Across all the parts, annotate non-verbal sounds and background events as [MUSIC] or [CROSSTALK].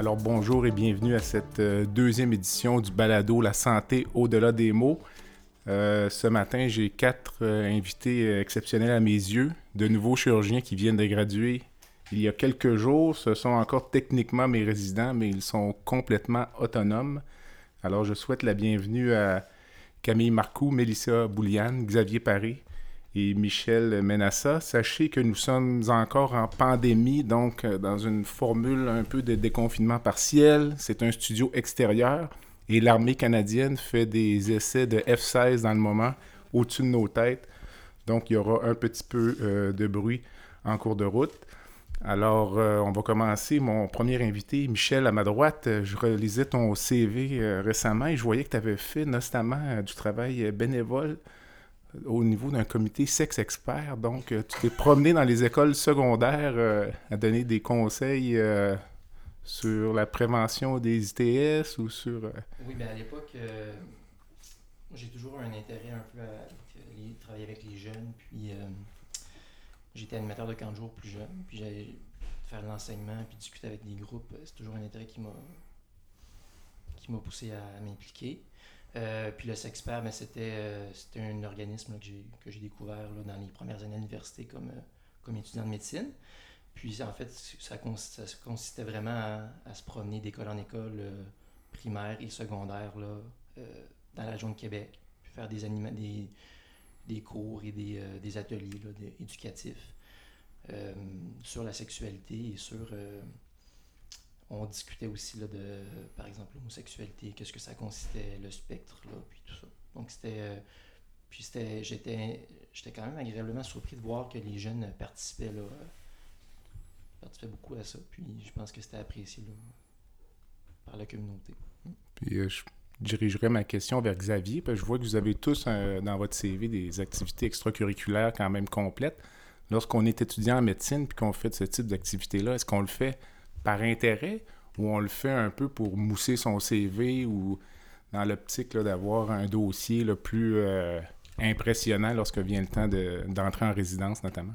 Alors bonjour et bienvenue à cette euh, deuxième édition du balado La santé au-delà des mots. Euh, ce matin, j'ai quatre euh, invités exceptionnels à mes yeux, de nouveaux chirurgiens qui viennent de graduer il y a quelques jours. Ce sont encore techniquement mes résidents, mais ils sont complètement autonomes. Alors je souhaite la bienvenue à Camille Marcoux, Mélissa Bouliane, Xavier Paré, et Michel Menassa. Sachez que nous sommes encore en pandémie, donc euh, dans une formule un peu de déconfinement partiel. C'est un studio extérieur et l'armée canadienne fait des essais de F-16 dans le moment au-dessus de nos têtes. Donc il y aura un petit peu euh, de bruit en cours de route. Alors, euh, on va commencer. Mon premier invité, Michel, à ma droite, je relisais ton CV récemment et je voyais que tu avais fait notamment du travail bénévole au niveau d'un comité sexe expert. Donc, euh, tu t'es promené dans les écoles secondaires euh, à donner des conseils euh, sur la prévention des ITS ou sur... Oui, mais à l'époque, j'ai toujours un intérêt un peu à travailler avec les jeunes. Puis, j'étais animateur de camp de jour plus jeune. Puis, j'allais faire de l'enseignement puis discuter avec des groupes. C'est toujours un intérêt qui m'a qui m'a poussé à m'impliquer. Euh, puis le Sexpert, ben, c'était, un organisme que, j'ai, découvert dans les premières années à l'université comme, euh, comme étudiant de médecine. Puis en fait, ça, consistait vraiment à, se promener d'école en école primaire et secondaire là, dans la région de Québec, puis faire des, des, des cours et des, des ateliers là, éducatifs sur la sexualité et sur on discutait aussi de, par exemple, l'homosexualité, qu'est-ce que ça consistait, le spectre, là, puis tout ça. Donc, c'était. Euh, puis, j'étais, j'étais quand même agréablement surpris de voir que les jeunes participaient, là, participaient beaucoup à ça. Puis, je pense que c'était apprécié par la communauté. Puis, euh, je dirigerai ma question vers Xavier, je vois que vous avez tous euh, dans votre CV des activités extracurriculaires quand même complètes. Lorsqu'on est étudiant en médecine puis qu'on fait ce type d'activité-là, est-ce qu'on le fait par intérêt ou on le fait un peu pour mousser son CV ou dans l'optique d'avoir un dossier le plus euh, impressionnant lorsque vient le temps d'entrer en résidence notamment?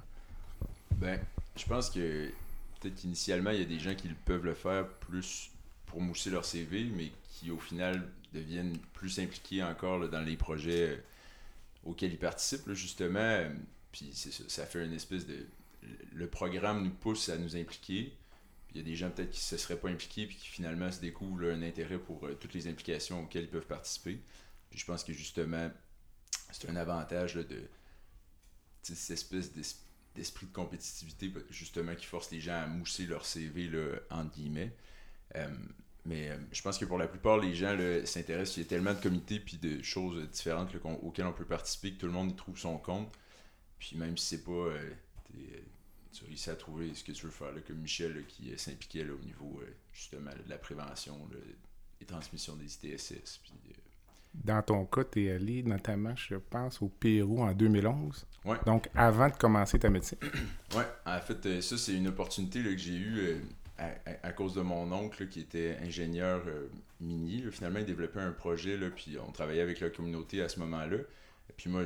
Ben, je pense que peut-être qu'initialement, il y a des gens qui peuvent le faire plus pour mousser leur CV, mais qui au final deviennent plus impliqués encore dans les projets euh, auxquels ils participent, justement. Puis ça fait une espèce de... Le programme nous pousse à nous impliquer il y a des gens peut-être qui ne se seraient pas impliqués puis qui finalement se découvrent un intérêt pour euh, toutes les implications auxquelles ils peuvent participer. Puis je pense que justement, c'est un avantage de cette espèce d'esprit de compétitivité justement qui force les gens à mousser leur CV là, entre guillemets. Euh, mais euh, je pense que pour la plupart, les gens s'intéressent. Il y a tellement de comités puis de choses différentes auxquelles on peut participer que tout le monde y trouve son compte. Puis même si c'est pas tu réussis à trouver ce que tu veux faire, comme Michel qui euh, s'impliquait au niveau euh, justement de la prévention des transmissions des ITSS. Euh, Dans ton cas, tu es allé notamment, je pense, au Pérou en 2011. Ouais. Donc, avant de commencer ta médecine. [CLEARS THROAT] oui, en fait, ça, c'est une opportunité que j'ai eue à, cause de mon oncle qui était ingénieur minier. Finalement, il développait un projet, là, puis on travaillait avec la communauté à ce moment-là. Puis moi,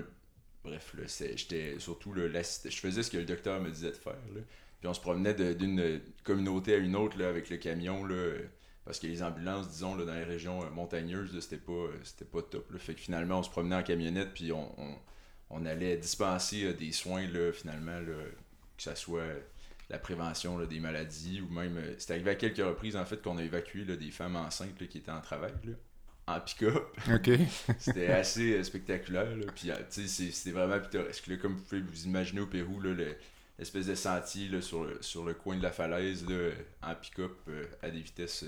bref, j'étais surtout là, je faisais ce que le docteur me disait de faire. Puis on se promenait d'une communauté à une autre là, avec le camion. Là, parce que les ambulances, disons, là, dans les régions euh, montagneuses, c'était pas, c'était pas top. Fait que finalement, on se promenait en camionnette, puis on, on, allait dispenser euh, des soins, là, finalement, que ce soit la prévention des maladies, ou même. Euh, c'est arrivé à quelques reprises, en fait, qu'on a évacué des femmes enceintes qui étaient en travail. En pick-up. [LAUGHS] [LAUGHS] C'était assez euh, spectaculaire. Là. Puis, euh, tu sais, c'était vraiment pittoresque. Là, comme vous pouvez vous imaginer au Pérou, là, l'espèce de sentier là, sur, le, sur le coin de la falaise là, en pick-up euh, à des vitesses,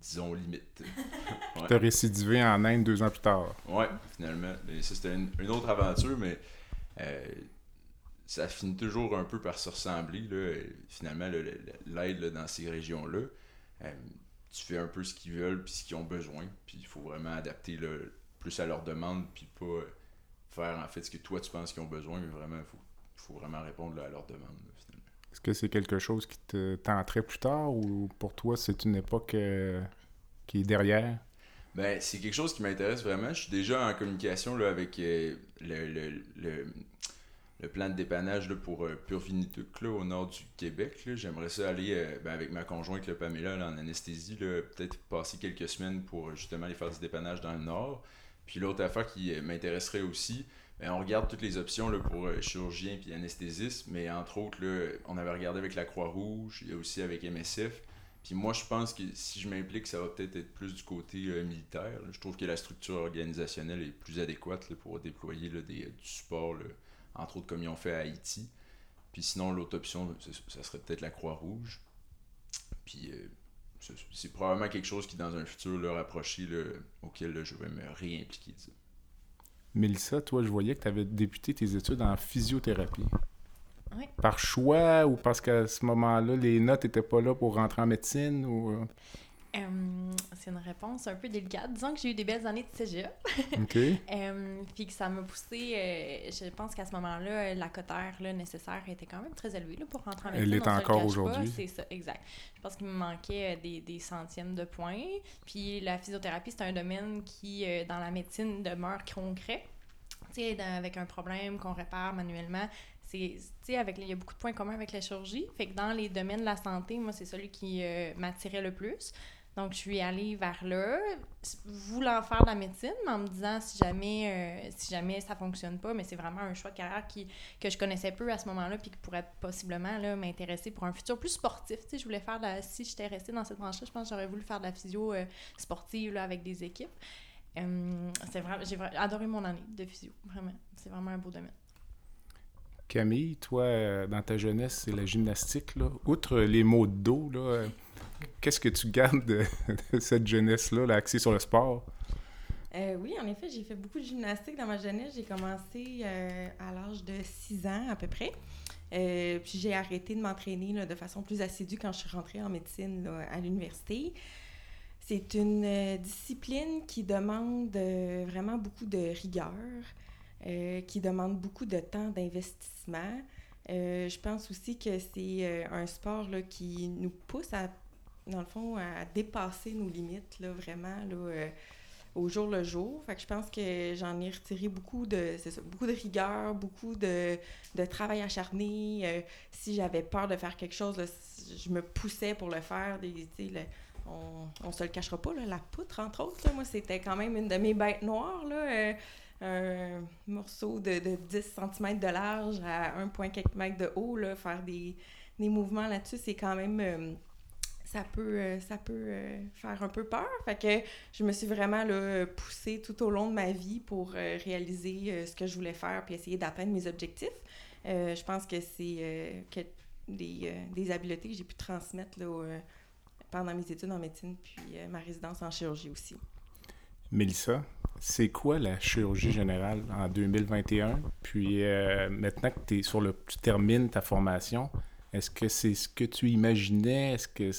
disons, limites. [LAUGHS] ouais. Tu as récidivé en Inde deux ans plus tard. Ouais, finalement. ça, c'était une, autre aventure, mais ça finit toujours un peu par se ressembler. Là, finalement, l'aide dans ces régions-là tu fais un peu ce qu'ils veulent puis ce qu'ils ont besoin. Puis il faut vraiment adapter le, plus à leur demande puis pas faire en fait ce que toi tu penses qu'ils ont besoin, mais vraiment, il faut, faut vraiment répondre à leur demande. Est-ce que c'est quelque chose qui te tenterait plus tard ou pour toi c'est une époque euh, qui est derrière? Ben, c'est quelque chose qui m'intéresse vraiment. Je suis déjà en communication là, avec euh, le, le, le, plan de dépannage là, pour euh, là, au nord du Québec. J'aimerais ça aller euh, ben, avec ma conjointe, le Pamela, en anesthésie, peut-être passer quelques semaines pour justement aller faire du dépannage dans le nord. Puis l'autre affaire qui m'intéresserait aussi, ben, on regarde toutes les options là, pour chirurgien et anesthésiste, mais entre autres, là, on avait regardé avec la Croix-Rouge et aussi avec MSF. Puis moi, je pense que si je m'implique, ça va peut-être être plus du côté euh, militaire. Je trouve que la structure organisationnelle est plus adéquate pour déployer des, du support, entre autres comme ils ont fait à Haïti. Puis sinon, l'autre option, ça serait peut-être la Croix-Rouge. Puis euh, c'est probablement quelque chose qui, dans un futur leur rapproché, auquel je vais me réimpliquer. Mélissa, toi, je voyais que tu avais débuté tes études en physiothérapie. Par choix ou parce qu'à ce moment-là, les notes n'étaient pas là pour rentrer en médecine ou... Euh? c'est une réponse un peu délicate. Disons que j'ai eu des belles années de cégep. [LAUGHS] OK. puis que ça m'a poussé... Euh, je pense qu'à ce moment-là, la cotère là, nécessaire était quand même très élevée là, pour rentrer en médecine. Elle est encore aujourd'hui. C'est ça, exact. Je pense qu'il me manquait euh, des, des, centièmes de points. Puis la physiothérapie, c'est un domaine qui, dans la médecine, demeure concret. Tu sais, avec un problème qu'on répare manuellement, c'est, avec, il y a beaucoup de points communs avec la chirurgie. Fait que dans les domaines de la santé, moi, c'est celui qui euh, m'attirait le plus. Donc, je suis allée vers là, voulant faire de la médecine, mais en me disant si jamais, euh, si jamais ça fonctionne pas, mais c'est vraiment un choix de carrière qui, que je connaissais peu à ce moment-là, puis qui pourrait possiblement m'intéresser pour un futur plus sportif. Tu sais, je voulais faire de si j'étais restée dans cette branche-là, je pense que j'aurais voulu faire de la physio euh, sportive là, avec des équipes. c'est vraiment, j'ai adoré mon année de physio, vraiment. C'est vraiment un beau domaine. Camille, toi, euh, dans ta jeunesse, c'est la gymnastique. Là. Outre les mots de dos, là, qu'est-ce que tu gardes de, [LAUGHS] cette jeunesse-là, axée sur le sport? Euh, oui, en effet, j'ai fait beaucoup de gymnastique dans ma jeunesse. J'ai commencé euh, à l'âge de 6 ans à peu près. puis j'ai arrêté de m'entraîner de façon plus assidue quand je suis rentrée en médecine à l'université. C'est une discipline qui demande vraiment beaucoup de rigueur. Euh, qui demande beaucoup de temps d'investissement. Euh, je pense aussi que c'est euh, un sport là, qui nous pousse à, dans le fond, à dépasser nos limites, là, vraiment, là, au jour le jour. Fait que je pense que j'en ai retiré beaucoup de, beaucoup de rigueur, beaucoup de, de travail acharné. si j'avais peur de faire quelque chose, je me poussais pour le faire. Des, on, on se le cachera pas, la poutre, entre autres. moi, c'était quand même une de mes bêtes noires. Là, un morceau de, de 10 cm de large à 1,4 m de haut, là, faire des, des mouvements là-dessus, c'est quand même. Euh, ça peut, euh, ça peut euh, faire un peu peur. Fait que je me suis vraiment poussée tout au long de ma vie pour réaliser ce que je voulais faire puis essayer d'atteindre mes objectifs. je pense que c'est que des, des, habiletés que j'ai pu transmettre là, pendant mes études en médecine puis ma résidence en chirurgie aussi. Mélissa, c'est quoi la chirurgie générale en 2021? Puis euh, maintenant que es sur le, tu termines ta formation, est-ce que c'est ce que tu imaginais? Est-ce que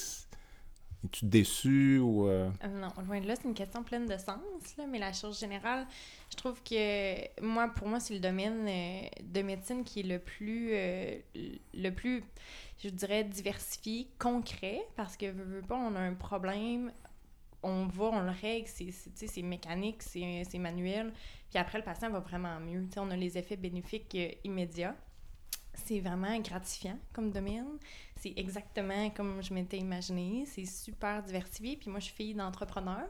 es-tu déçu ou... Euh? Euh, non, loin de là, c'est une question pleine de sens, mais la chirurgie générale, je trouve que moi, pour moi, c'est le domaine de médecine qui est le plus, le je dirais, diversifié, concret, parce que, pas, on a un problème on va, on le règle, c'est mécanique, c'est manuel. Puis après, le patient va vraiment mieux. on a les effets bénéfiques euh, immédiats. C'est vraiment gratifiant comme domaine. C'est exactement comme je m'étais imaginé. C'est super diversifié. Puis moi, je suis fille d'entrepreneur.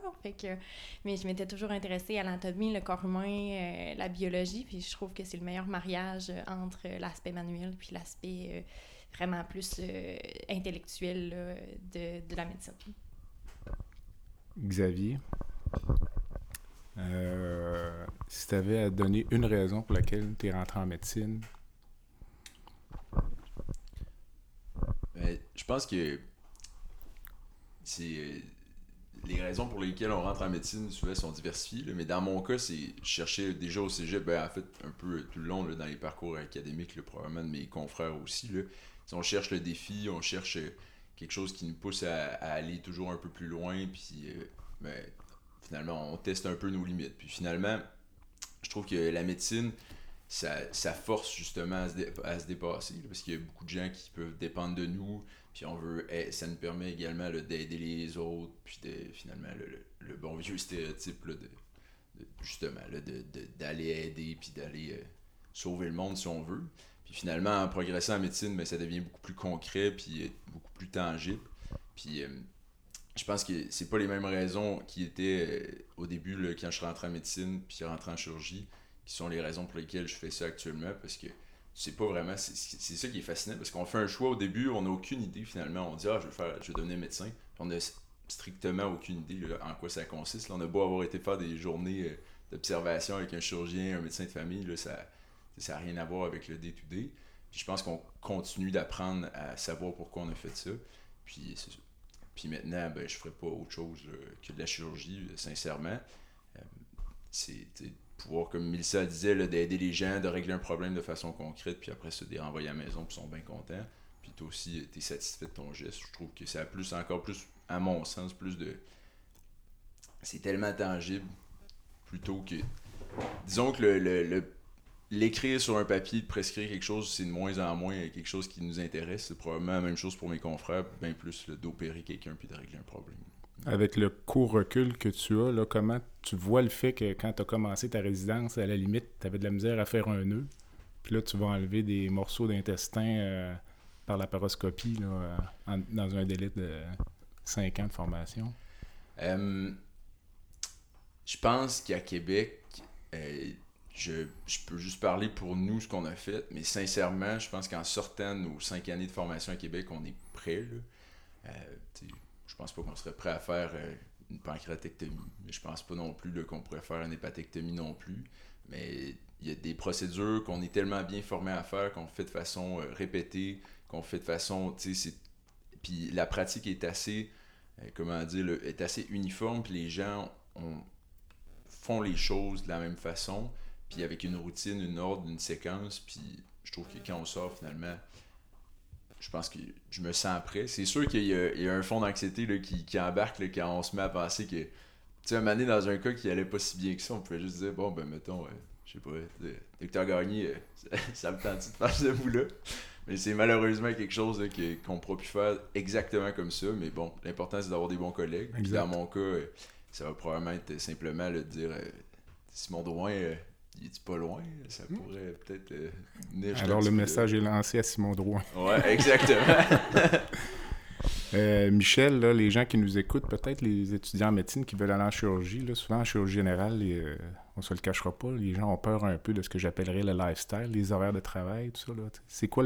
Mais je m'étais toujours intéressée à l'anatomie, le corps humain, euh, la biologie. Puis je trouve que c'est le meilleur mariage euh, entre l'aspect manuel puis l'aspect vraiment plus intellectuel de la médecine. Xavier, euh, si tu avais à donner une raison pour laquelle tu es rentré en médecine. Ben, je pense que c'est euh, les raisons pour lesquelles on rentre en médecine souvent sont diversifiées, mais dans mon cas, c'est chercher déjà au cégep, ben, en fait, un peu tout le long dans les parcours académiques, probablement de mes confrères aussi. On cherche le défi, on cherche quelque chose qui nous pousse à, aller toujours un peu plus loin, puis euh, ben, finalement, on teste un peu nos limites. Puis finalement, je trouve que la médecine, ça, ça force justement à se, dépasser, parce qu'il y a beaucoup de gens qui peuvent dépendre de nous, puis on veut, eh, ça nous permet également d'aider les autres, puis de, finalement, le, bon vieux stéréotype de, justement, d'aller aider, puis d'aller euh, sauver le monde si on veut. Puis finalement, en progressant en médecine, ben, ça devient beaucoup plus concret, puis euh, beaucoup plus tangible. Puis euh, je pense que c'est pas les mêmes raisons qui étaient euh, au début quand je suis rentré en médecine, puis rentré en chirurgie, qui sont les raisons pour lesquelles je fais ça actuellement, parce que c'est pas vraiment. C'est ça qui est fascinant, parce qu'on fait un choix au début, on n'a aucune idée finalement. On dit, ah, je vais, faire, je vais devenir médecin. Puis on n'a strictement aucune idée en quoi ça consiste. on a beau avoir été faire des journées d'observation avec un chirurgien, un médecin de famille, là, ça ça n'a rien à voir avec le day-to-day. je pense qu'on continue d'apprendre à savoir pourquoi on a fait ça. Puis, Puis maintenant, ben, je ne ferai pas autre chose que de la chirurgie, sincèrement. Euh, c'est pouvoir, comme Melissa disait, d'aider les gens, de régler un problème de façon concrète, puis après se renvoyer à la maison, puis ils sont bien contents. Puis toi aussi, tu es satisfait de ton geste. Je trouve que ça a plus, encore plus, à mon sens, plus de. C'est tellement tangible plutôt que. Disons que le l'écrire sur un papier, de prescrire quelque chose, c'est de moins en moins quelque chose qui nous intéresse. C'est probablement la même chose pour mes confrères, bien plus d'opérer quelqu'un puis de régler un problème. Avec le court recul que tu as, là, comment tu vois le fait que quand tu as commencé ta résidence, à la limite, tu avais de la misère à faire un nœud, puis là, tu vas enlever des morceaux d'intestin euh, par la paroscopie dans un délai de 5 ans de formation? Euh, je pense qu'à Québec, euh, je, peux juste parler pour nous, ce qu'on a fait, mais sincèrement, je pense qu'en sortant de nos cinq années de formation à Québec, on est prêt. Là. Euh, je pense pas qu'on serait prêt à faire euh, une pancréatectomie, je pense pas non plus qu'on pourrait faire une hépatectomie non plus. Mais il y a des procédures qu'on est tellement bien formé à faire, qu'on fait de façon euh, répétée, qu'on fait de façon. Puis la pratique est assez, comment dire, est assez uniforme, puis les gens font les choses de la même façon puis avec une routine, une ordre, une séquence, puis je trouve que quand on sort finalement, je pense que je me sens prêt. C'est sûr qu'il y, a un fond d'anxiété qui, qui, embarque quand on se met à penser que, tu sais, un moment dans un cas qui allait pas si bien que ça, on pouvait juste dire, bon, ben mettons, euh, je sais pas, docteur Gagné, euh, [LAUGHS] ça, me tente de faire ce bout-là. Mais c'est malheureusement quelque chose qu'on ne pourra plus faire exactement comme ça. Mais bon, l'important c'est d'avoir des bons collègues. dans mon cas, euh, ça va probablement être simplement le dire Simon Drouin, est pas loin, ça hmm? pourrait peut-être euh, Alors le message est lancé à Simon Drouin. Ouais, exactement. [LAUGHS] Euh, Michel, là, les gens qui nous écoutent, peut-être les étudiants en médecine qui veulent aller en chirurgie, là, souvent en chirurgie générale, euh, on se le cachera pas, les gens ont peur un peu de ce que j'appellerais le lifestyle, les horaires de travail, tout ça. C'est quoi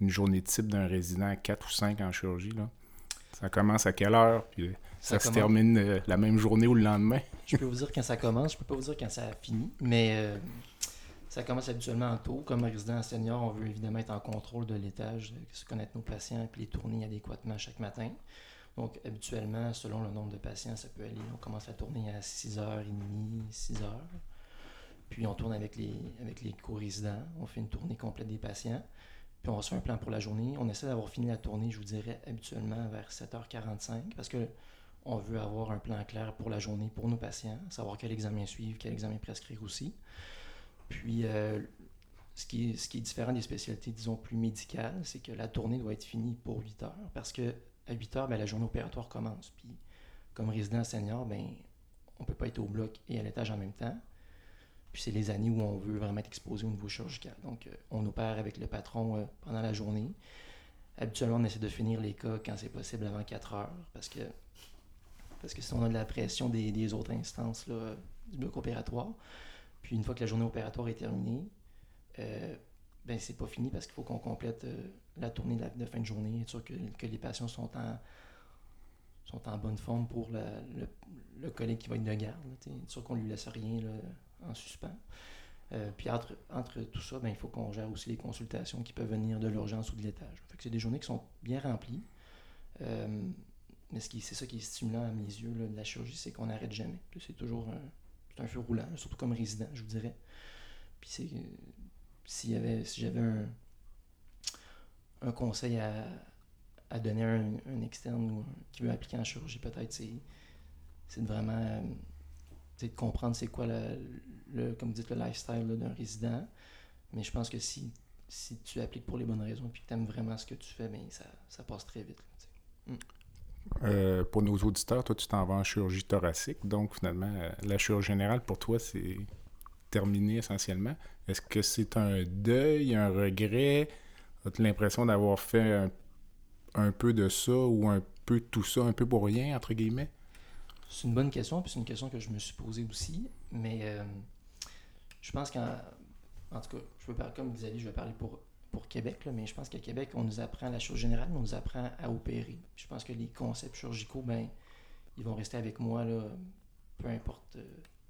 une journée type d'un résident 4 ou 5 en chirurgie? Là? Ça commence à quelle heure? Puis ça, se termine euh, la même journée ou le lendemain. [LAUGHS] je peux vous dire quand ça commence, je peux pas vous dire quand ça finit, mais euh, ça commence habituellement en tôt. Comme résident senior, on veut évidemment être en contrôle de l'étage, se connaître nos patients et les tourner adéquatement chaque matin. Donc, habituellement, selon le nombre de patients, ça peut aller. On commence à tourner à 6h30, 6h. Puis on tourne avec les, avec les co-résidents. On fait une tournée complète des patients. Puis on se fait un plan pour la journée. On essaie d'avoir fini la tournée, je vous dirais, habituellement vers 7h45. Parce que on veut avoir un plan clair pour la journée pour nos patients, savoir quel examen suivre, quel examen prescrire aussi. Puis, euh, ce, qui est, différent des spécialités, disons, plus médicales, c'est que la tournée doit être finie pour 8 heures parce que à 8 heures, ben, la journée opératoire commence. Puis, comme résident senior, ben, on ne peut pas être au bloc et à l'étage en même temps. Puis c'est les années où on veut vraiment être exposé au niveau chirurgical. Donc, euh, on opère avec le patron euh, pendant la journée. Habituellement, on essaie de finir les cas quand c'est possible avant 4 heures parce que parce que sinon on a de la pression des, autres instances là, du bloc opératoire. Puis une fois que la journée opératoire est terminée, euh, ben c'est pas fini parce qu'il faut qu'on complète euh, la tournée de, fin de journée, être sûr que, les patients sont en, sont en bonne forme pour le, collègue qui va être de garde, être sûr qu'on lui laisse rien en suspens. Euh, puis entre, entre, tout ça, ben, il faut qu'on gère aussi les consultations qui peuvent venir de l'urgence ou de l'étage. c'est des journées qui sont bien remplies. Euh, mais c'est ça qui est stimulant à mes yeux de la chirurgie, c'est qu'on n'arrête jamais. C'est toujours un, feu roulant, surtout comme résident, je vous dirais. Puis c'est si j'avais un, conseil à, donner à un, externe ou qui veut appliquer en chirurgie, peut-être, c'est, de vraiment de comprendre c'est quoi le, comme vous dites, le lifestyle d'un résident. Mais je pense que si, si tu appliques pour les bonnes raisons et que tu aimes vraiment ce que tu fais, ben, ça, ça passe très vite. sais. Euh, pour nos auditeurs, toi, tu t'en vas en chirurgie thoracique. Donc, finalement, euh, la chirurgie générale, pour toi, c'est terminé essentiellement. Est-ce que c'est un deuil, un regret? As-tu l'impression d'avoir fait un, peu de ça ou un peu tout ça, un peu pour rien, entre guillemets? C'est une bonne question, puis c'est une question que je me suis posée aussi. Mais euh, je pense qu'en en tout cas, je veux parler, comme disait Ali, je vais parler pour, pour Québec, là, mais je pense qu'à Québec, on nous apprend la chirurgie générale, mais on nous apprend à opérer. Je pense que les concepts chirurgicaux, ben, ils vont rester avec moi, là, peu importe euh,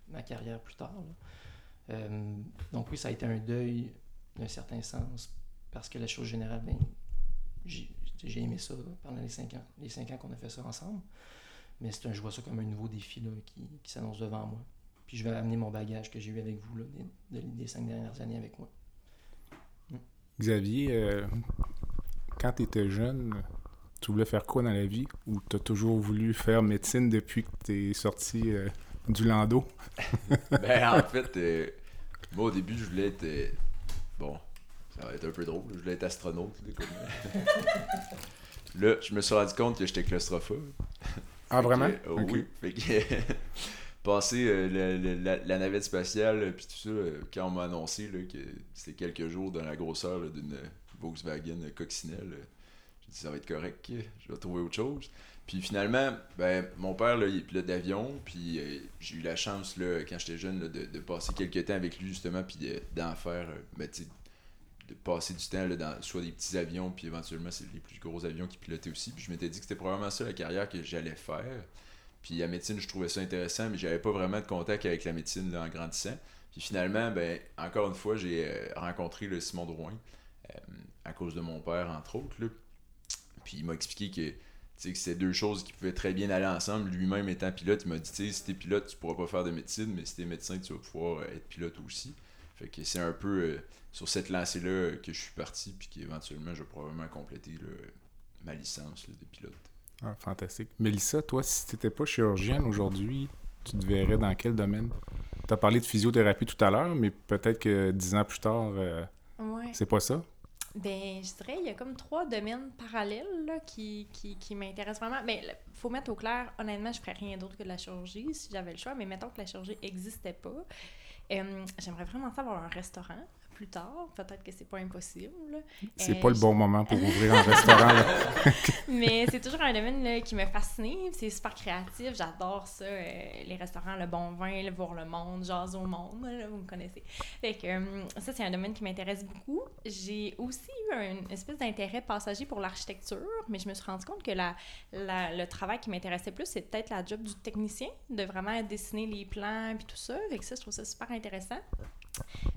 ma carrière plus tard. Euh, donc oui, ça a été un deuil d'un certain sens, parce que la chirurgie générale, ben, j'ai aimé ça pendant les cinq ans, les cinq ans qu'on a fait ça ensemble. Mais un, je vois ça comme un nouveau défi là, qui, qui s'annonce devant moi. Puis je vais amener mon bagage que j'ai eu avec vous là, des, de- des cinq dernières années avec moi. Xavier, euh, quand tu étais jeune, tu voulais faire quoi dans la vie? Ou tu as toujours voulu faire médecine depuis que tu es sorti euh, du landau? [LAUGHS] ben, en fait, euh, moi, au début, je voulais être. euh, bon, ça va être un peu drôle. Je voulais être astronaute. là, [LAUGHS] je me suis rendu compte que j'étais claustrophobe. Ah, Fait que, vraiment? Oui. Fait que, [LAUGHS] passer euh, la, la navette spatiale, euh, puis tout ça, euh, quand on m'a annoncé là, que c'était quelques jours dans la grosseur d'une Volkswagen coccinelle, j'ai dit ça va être correct, je vais trouver autre chose. Puis finalement, ben, mon père, là, il pilote d'avion, puis j'ai eu la chance, là, quand j'étais jeune, de, passer quelques temps avec lui, justement, puis de- d'en faire, ben, de passer du temps là, dans soit des petits avions, puis éventuellement, c'est les plus gros avions qu'il pilotait aussi. Puis je m'étais dit que c'était probablement ça la carrière que j'allais faire. Puis la médecine, je trouvais ça intéressant, mais j'avais pas vraiment de contact avec la médecine en grandissant. Puis finalement, ben, encore une fois, j'ai euh, rencontré le Simon Drouin, euh, à cause de mon père, entre autres. Puis il m'a expliqué que, que c'était deux choses qui pouvaient très bien aller ensemble. Lui-même étant pilote, il m'a dit, si t'es pilote, tu pourras pas faire de médecine, mais si t'es médecin, tu vas pouvoir euh, être pilote aussi. Fait que c'est un peu sur cette lancée-là que je suis parti, puis qu'éventuellement, je vais probablement compléter ma licence de pilote. Ah, fantastique. Mélissa, toi, si tu n'étais pas chirurgienne aujourd'hui, tu te verrais dans quel domaine? Tu as parlé de physiothérapie tout à l'heure, mais peut-être que dix ans plus tard, euh, Ouais. c'est pas ça? Ben, je dirais, il y a comme trois domaines parallèles là, qui, qui, qui m'intéressent vraiment. Mais il faut mettre au clair, honnêtement, je ferais rien d'autre que de la chirurgie si j'avais le choix. Mais mettons que la chirurgie n'existait pas. Euh, J'aimerais vraiment ça avoir un restaurant plus tard. Peut-être que c'est pas impossible. C'est Euh, pas le je- bon moment pour ouvrir un [LAUGHS] restaurant. [LAUGHS] Mais c'est toujours un domaine là, qui me fascine. C'est super créatif. J'adore ça. euh, les restaurants, le bon vin, le voir le monde, jaser au monde. là, vous me connaissez. Fait que euh, ça, c'est un domaine qui m'intéresse beaucoup. J'ai aussi eu un- une espèce d'intérêt passager pour l'architecture, mais je me suis rendu compte que la, la- le travail qui m'intéressait plus, c'est peut-être la job du technicien, de vraiment dessiner les plans puis tout ça. Fait que ça, je trouve ça super intéressant.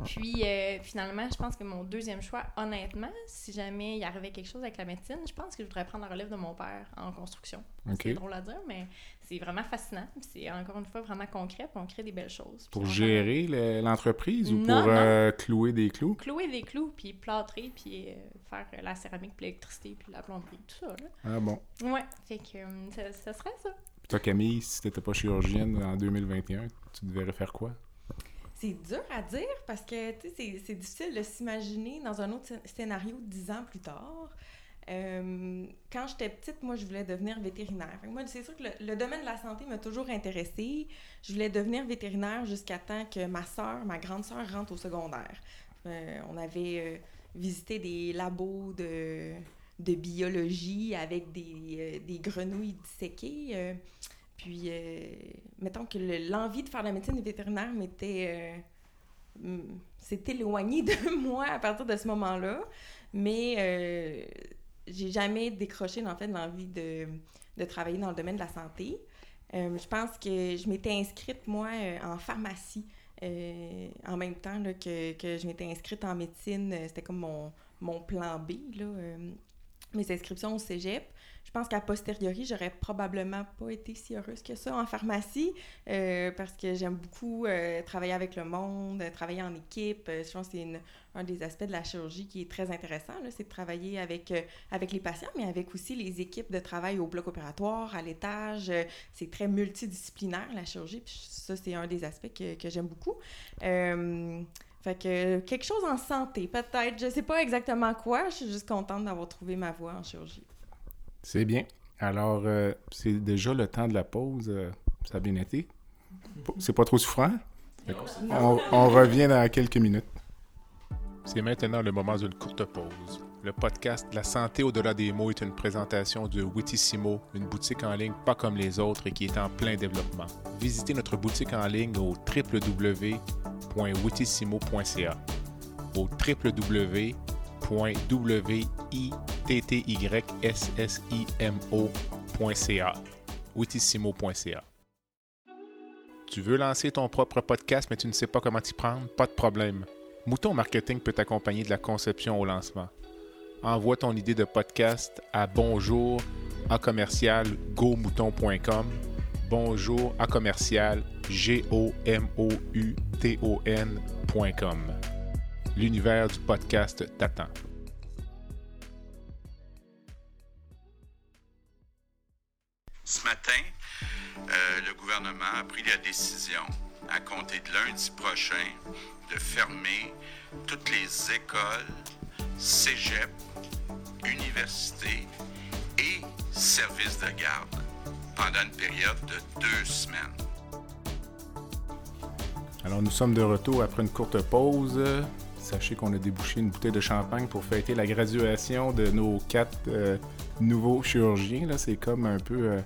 Puis euh, finalement, je pense que mon deuxième choix, honnêtement, si jamais il arrivait quelque chose avec la médecine, je pense que je voudrais prendre la relève de mon père en construction. OK. C'est drôle à dire, mais c'est vraiment fascinant. C'est encore une fois vraiment concret, puis on crée des belles choses. Pour gérer le- l'entreprise ou Non, pour non. euh, clouer des clous? Clouer des clous, puis plâtrer, puis euh, faire la céramique, puis l'électricité, puis la plomberie, tout ça. Là. Ah bon. Ouais, fait que ça, ça serait ça. Puis toi, Camille, si t'étais pas chirurgienne en 2021, tu devrais faire quoi? C'est dur à dire parce que c'est- difficile de s'imaginer dans un autre scén- scénario dix ans plus tard. Euh, quand j'étais petite, moi, je voulais devenir vétérinaire. Moi, c'est sûr que le, domaine de la santé m'a toujours intéressée. Je voulais devenir vétérinaire jusqu'à temps que ma soeur, ma grande soeur, rentre au secondaire. Euh, on avait euh, visité des labos de, de biologie avec des, des grenouilles disséquées. Puis, euh, mettons que le- l'envie de faire la médecine vétérinaire m'était. euh, s'est éloigné de [LAUGHS] moi à partir de ce moment-là. Mais euh, j'ai jamais décroché, en fait, l'envie de, de travailler dans le domaine de la santé. Euh, je pense que je m'étais inscrite, moi, euh, en pharmacie. en même temps que, que je m'étais inscrite en médecine, c'était comme mon, mon plan B. Là, mes inscriptions au cégep. Je pense qu'à posteriori, j'aurais probablement pas été si heureuse que ça en pharmacie euh, parce que j'aime beaucoup euh, travailler avec le monde, euh, travailler en équipe. je pense que c'est un des aspects de la chirurgie qui est très intéressant, c'est de travailler avec, les patients, mais avec aussi les équipes de travail au bloc opératoire, à l'étage. c'est très multidisciplinaire, la chirurgie. Ça, c'est un des aspects que, j'aime beaucoup. Fait que quelque chose en santé, peut-être. Je sais pas exactement quoi. Je suis juste contente d'avoir trouvé ma voie en chirurgie. C'est bien. Alors, euh, c'est déjà le temps de la pause. Euh, ça a bien été. C'est pas trop souffrant? On, on, revient dans quelques minutes. C'est maintenant le moment d'une courte pause. Le podcast La santé au-delà des mots est une présentation de Witissimo, une boutique en ligne pas comme les autres et qui est en plein développement. Visitez notre boutique en ligne au www.witissimo.ca. Au www www.wittyssimo.ca. Witissimo.ca. Tu veux lancer ton propre podcast mais tu ne sais pas comment t'y prendre? Pas de problème. Mouton Marketing peut t'accompagner de la conception au lancement. Envoie ton idée de podcast à bonjour à commercial gomouton.com bonjour à commercial g o m o u t o n.com l'univers du podcast t'attend. Ce matin, euh, le gouvernement a pris la décision, à compter de lundi prochain, de fermer toutes les écoles, cégep, universités et services de garde pendant une période de deux semaines. Alors nous sommes de retour après une courte pause. Sachez qu'on a débouché une bouteille de champagne pour fêter la graduation de nos quatre euh, nouveaux chirurgiens. C'est comme un peu euh,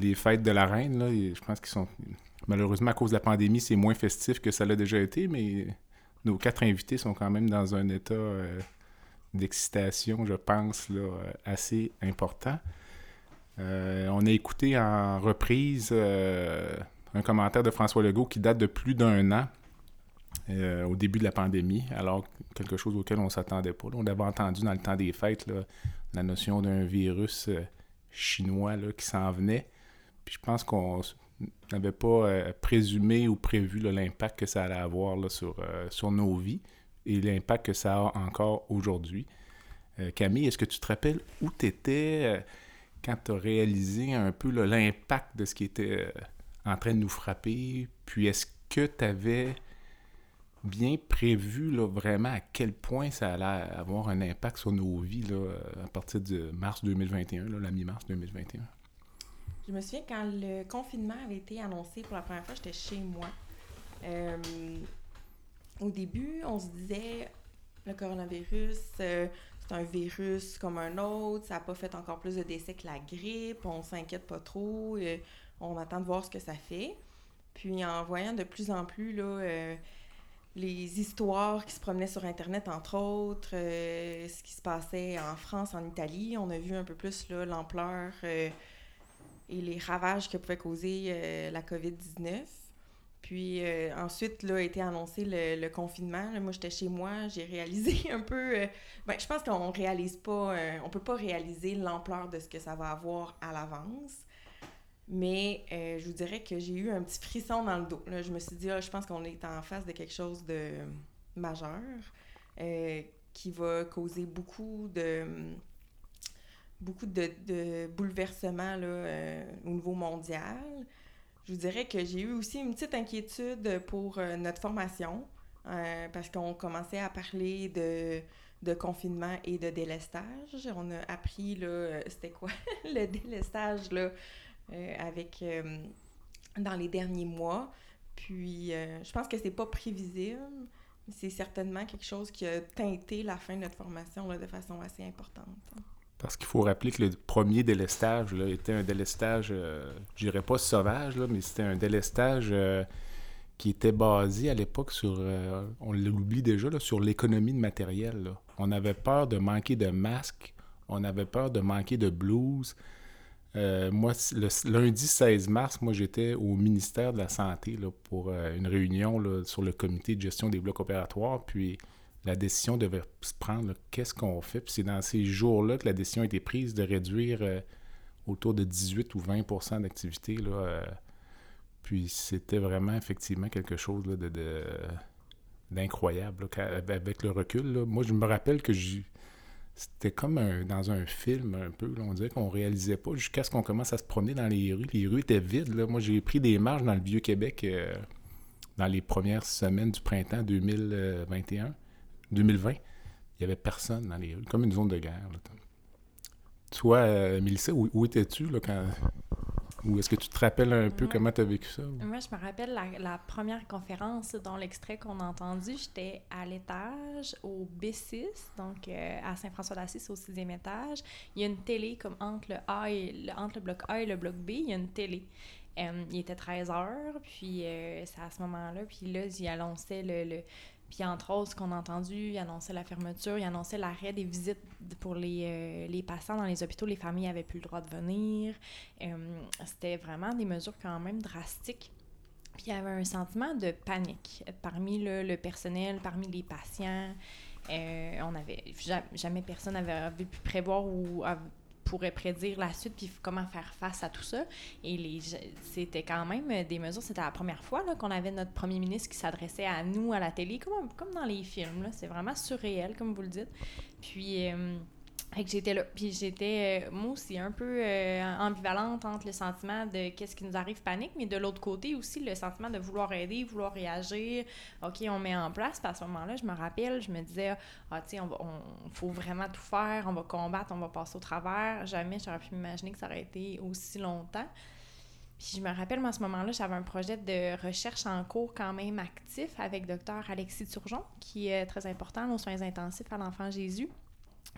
les fêtes de la reine. Je pense qu'ils sont. Malheureusement, à cause de la pandémie, c'est moins festif que ça l'a déjà été, mais nos quatre invités sont quand même dans un état euh, d'excitation, je pense, là, assez important. on a écouté en reprise un commentaire de François Legault qui date de plus d'un an euh, au début de la pandémie, alors quelque chose auquel on ne s'attendait pas. On avait entendu dans le temps des fêtes la notion d'un virus euh, chinois qui s'en venait. Puis je pense qu'on n'avait pas euh, présumé ou prévu l'impact que ça allait avoir sur, sur nos vies et l'impact que ça a encore aujourd'hui. Camille, est-ce que tu te rappelles où tu étais quand tu as réalisé un peu l'impact de ce qui était en train de nous frapper? Puis est-ce que tu avais bien prévu là, vraiment à quel point ça allait avoir un impact sur nos vies là, à partir de mars 2021, là, la mi-mars 2021. Je me souviens quand le confinement avait été annoncé pour la première fois, j'étais chez moi. Euh, au début, on se disait le coronavirus, euh, c'est un virus comme un autre, ça n'a pas fait encore plus de décès que la grippe, on s'inquiète pas trop, euh, on attend de voir ce que ça fait. Puis en voyant de plus en plus là, les histoires qui se promenaient sur Internet, entre autres, euh, ce qui se passait en France, en Italie. On a vu un peu plus l'ampleur euh, et les ravages que pouvait causer euh, la COVID-19. Puis ensuite, là, a été annoncé le, confinement. moi, j'étais chez moi, j'ai réalisé [LAUGHS] un peu... ben, je pense qu'on réalise pas... on peut pas réaliser l'ampleur de ce que ça va avoir à l'avance. Mais euh, je vous dirais que j'ai eu un petit frisson dans le dos. Je me suis dit, ah, je pense qu'on est en face de quelque chose de majeur euh, qui va causer beaucoup de beaucoup de, bouleversements euh, au niveau mondial. Je vous dirais que j'ai eu aussi une petite inquiétude pour notre formation parce qu'on commençait à parler de, de confinement et de délestage. On a appris, c'était quoi [LAUGHS] le délestage, là? Euh, avec euh, dans les derniers mois. Puis, euh, je pense que c'est pas prévisible. C'est certainement quelque chose qui a teinté la fin de notre formation de façon assez importante. Parce qu'il faut rappeler que le premier délestage là, était un délestage, je dirais pas sauvage, là, mais c'était un délestage qui était basé à l'époque sur, on l'oublie déjà, là, sur l'économie de matériel. On avait peur de manquer de masques, on avait peur de manquer de blues. Euh, moi, le lundi 16 mars, moi, j'étais au ministère de la Santé là, pour euh, une réunion là, sur le comité de gestion des blocs opératoires. Puis la décision devait se prendre. Qu'est-ce qu'on fait? Puis c'est dans ces jours-là que la décision a été prise de réduire euh, autour de 18 ou 20% d'activité. Puis c'était vraiment effectivement quelque chose de, d'incroyable avec le recul. Moi, je me rappelle que j'ai c'était comme dans un film un peu. on dirait qu'on réalisait pas jusqu'à ce qu'on commence à se promener dans les rues. Les rues étaient vides. Là. Moi, j'ai pris des marches dans le Vieux-Québec euh, dans les premières semaines du printemps 2021, 2020. Il n'y avait personne dans les rues, comme une zone de guerre. Toi, euh, Mélissa, où, où étais-tu quand, ou est-ce que tu te rappelles un peu comment tu as vécu ça? Moi, je me rappelle la, première conférence dans l'extrait qu'on a entendu. J'étais à l'étage, au B6, donc euh, à Saint-François-d'Assise, au sixième étage. Il y a une télé comme entre le, A et le, entre le bloc A et le bloc B. Il y a une télé. Euh, il était 13 heures, puis euh, c'est à ce moment-là. Puis là, il annonçait le puis entre autres, ce qu'on a entendu, il annonçait la fermeture, il annonçait l'arrêt des visites pour les, euh, les, patients dans les hôpitaux. Les familles n'avaient plus le droit de venir. Euh, c'était vraiment des mesures quand même drastiques. Puis il y avait un sentiment de panique parmi le, personnel, parmi les patients. Euh, on avait jamais personne n'avait pu prévoir ou pourrait prédire la suite puis comment faire face à tout ça. Et c'était quand même des mesures. C'était la première fois qu'on avait notre premier ministre qui s'adressait à nous à la télé, comme, comme dans les films. C'est vraiment surréel, comme vous le dites. Puis. Euh, que j'étais là. Puis j'étais, euh, moi aussi, un peu euh, ambivalente entre le sentiment de qu'est-ce qui nous arrive panique, mais de l'autre côté aussi, le sentiment de vouloir aider, vouloir réagir. OK, on met en place. Puis à ce moment-là, je me rappelle, je me disais, ah, tu sais, on, on, faut vraiment tout faire, on va combattre, on va passer au travers. Jamais j'aurais pu m'imaginer que ça aurait été aussi longtemps. Puis je me rappelle, moi, à ce moment-là, j'avais un projet de recherche en cours quand même actif avec docteur Alexis Turgeon, qui est très important aux soins intensifs à l'enfant Jésus.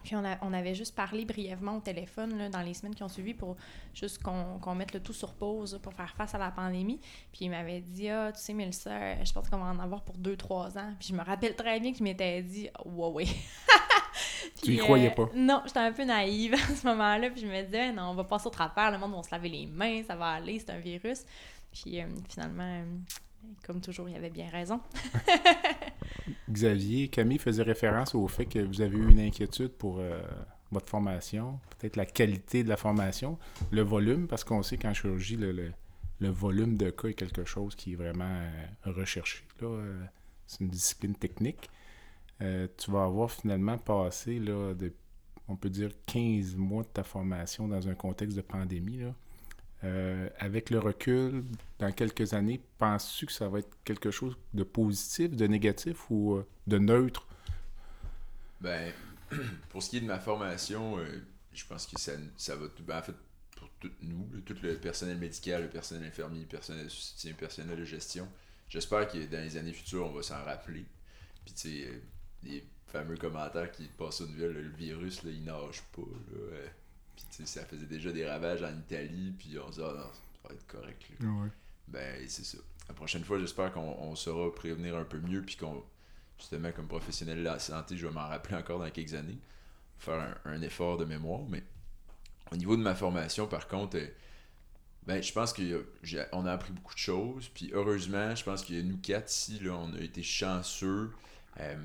Puis on, a, on, avait juste parlé brièvement au téléphone là, dans les semaines qui ont suivi pour juste qu'on mette le tout sur pause pour faire face à la pandémie. Puis il m'avait dit Ah, tu sais, Mélissa, je pense qu'on va en avoir pour deux, trois ans. Puis je me rappelle très bien que je m'étais dit Ouais, ouais. [LAUGHS] tu y croyais pas? Euh, non, j'étais un peu naïve [LAUGHS] à ce moment-là. Puis je me disais Non, on va passer au travers, le monde va se laver les mains, ça va aller, c'est un virus. Puis euh, finalement, euh, comme toujours, il avait bien raison. [LAUGHS] Xavier, Camille faisait référence au fait que vous avez eu une inquiétude pour euh, votre formation, peut-être la qualité de la formation, le volume, parce qu'on sait qu'en chirurgie, le, volume de cas est quelque chose qui est vraiment euh, recherché. Euh, c'est une discipline technique. tu vas avoir finalement passé, là, on peut dire, 15 mois de ta formation dans un contexte de pandémie. Là. Euh, avec le recul, dans quelques années, penses-tu que ça va être quelque chose de positif, de négatif ou euh, de neutre? Ben, [CLEARS THROAT] pour ce qui est de ma formation, euh, je pense que ça, ça va... Ben, en fait, pour tout nous, tout le personnel médical, le personnel infirmier, le personnel de soutien, le personnel de gestion, j'espère que dans les années futures, on va s'en rappeler. Puis, tu sais, les fameux commentaires qui passent aux nouvelles, le virus, il nage pas, là puis ça faisait déjà des ravages en Italie, puis on se dit, ah non, ça va être correct. Ben, c'est ça. La prochaine fois, j'espère qu'on saura prévenir un peu mieux, puis qu'on, justement, comme professionnel de la santé, je vais m'en rappeler encore dans quelques années, faire un, effort de mémoire. Mais au niveau de ma formation, par contre, euh, ben, je pense qu'on a, a appris beaucoup de choses, puis heureusement, je pense que nous quatre ici, là, on a été chanceux. Euh,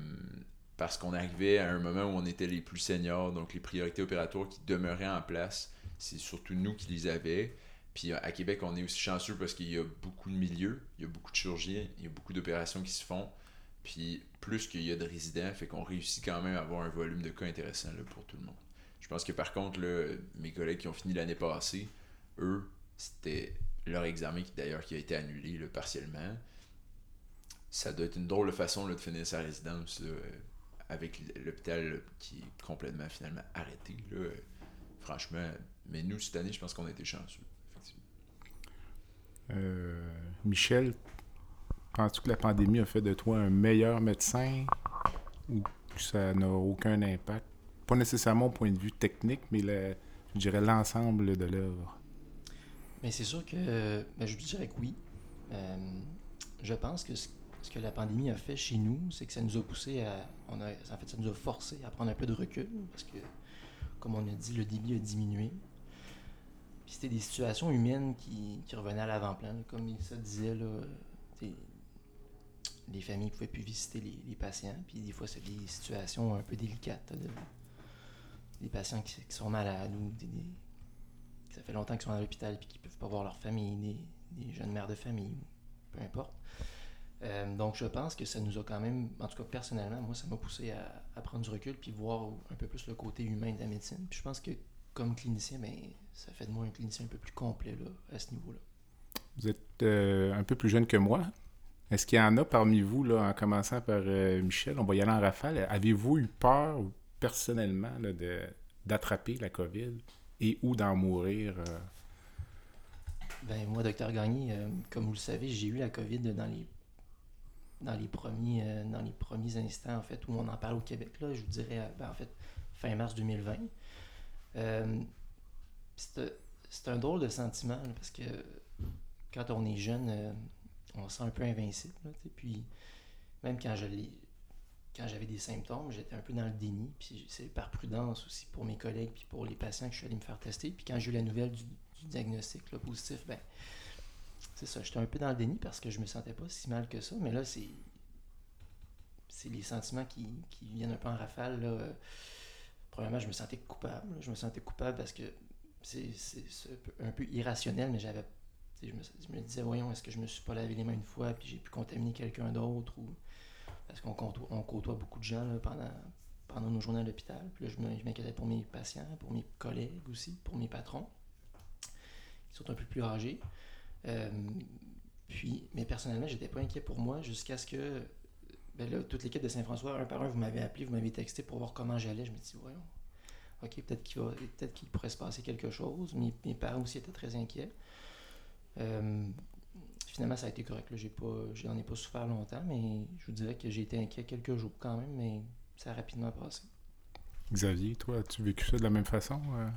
parce qu'on arrivait à un moment où on était les plus seniors, donc les priorités opératoires qui demeuraient en place, c'est surtout nous qui les avions. Puis à Québec, on est aussi chanceux parce qu'il y a beaucoup de milieux, il y a beaucoup de chirurgiens, il y a beaucoup d'opérations qui se font. Puis plus qu'il y a de résidents, fait qu'on réussit quand même à avoir un volume de cas intéressant pour tout le monde. Je pense que par contre, mes collègues qui ont fini l'année passée, eux, c'était leur examen qui d'ailleurs qui a été annulé partiellement. Ça doit être une drôle de façon de finir sa résidence avec l'hôpital qui est complètement finalement arrêté. Là, franchement, mais nous, cette année, je pense qu'on a été chanceux. Effectivement. Euh, Michel, penses-tu que la pandémie a fait de toi un meilleur médecin ou que ça n'a aucun impact? Pas nécessairement au point de vue technique, mais je dirais l'ensemble de l'œuvre. Mais c'est sûr que ben, je dirais que oui. Euh, je pense que ce ce que la pandémie a fait chez nous, c'est que ça nous a poussé à. On a, en fait, ça nous a forcé à prendre un peu de recul parce que, comme on a dit, le débit a diminué. Puis c'était des situations humaines qui, revenaient à l'avant-plan. Comme ça disait, là, les familles ne pouvaient plus visiter les, patients. Puis des fois, c'est des situations un peu délicates. de- des patients qui, sont malades ou ça fait longtemps qu'ils sont à l'hôpital puis qui ne peuvent pas voir leur famille, des, des jeunes mères de famille, peu importe. Euh, donc, je pense que ça nous a quand même, en tout cas personnellement, moi, ça m'a poussé à, à prendre du recul puis voir un peu plus le côté humain de la médecine. Puis je pense que comme clinicien, ben, ça fait de moi un clinicien un peu plus complet là, à ce niveau-là. Vous êtes euh, un peu plus jeune que moi. Est-ce qu'il y en a parmi vous, là, en commençant par euh, Michel, on va y aller en rafale, avez-vous eu peur personnellement là, de, d'attraper la COVID et ou d'en mourir? Ben, moi, docteur Gagné, comme vous le savez, j'ai eu la COVID dans les dans les premiers euh, dans les premiers instants en fait où on en parle au Québec là, je vous dirais euh, ben, en fait fin mars 2020. Euh, c'est un drôle de sentiment parce que quand on est jeune, on se sent un peu invincible. puis même quand je quand j'avais des symptômes, j'étais un peu dans le déni. Puis c'est par prudence aussi pour mes collègues puis pour les patients que je suis allé me faire tester. Puis quand j'ai eu la nouvelle du, diagnostic positif, ben c'est ça, j'étais un peu dans le déni parce que je me sentais pas si mal que ça. Mais là, c'est c'est les sentiments qui, qui viennent un peu en rafale. Premièrement, je me sentais coupable. Je me sentais coupable parce que c'est un peu- irrationnel, mais j'avais. Je me, disais, voyons, est-ce que je me suis pas lavé les mains une fois, puis j'ai pu contaminer quelqu'un d'autre, ou parce qu'on côtoie, beaucoup de gens pendant, pendant nos journées à l'hôpital. Puis là, je m'inquiétais pour mes patients, pour mes collègues aussi, pour mes patrons, qui sont un peu plus âgés. Euh, puis, mais personnellement, j'étais pas inquiet pour moi jusqu'à ce que ben là, toute l'équipe de Saint-François, un par un, vous m'avez appelé, vous m'avez texté pour voir comment j'allais. Je me dis, voyons, ok, peut-être qu'il va, peut-être qu'il pourrait se passer quelque chose. Mes, mes parents aussi étaient très inquiets. Euh, finalement, ça a été correct. J'ai pas, j'en ai pas souffert longtemps, mais je vous dirais que j'ai été inquiet quelques jours quand même, mais ça a rapidement passé. Xavier, toi, as-tu vécu ça de la même façon? euh?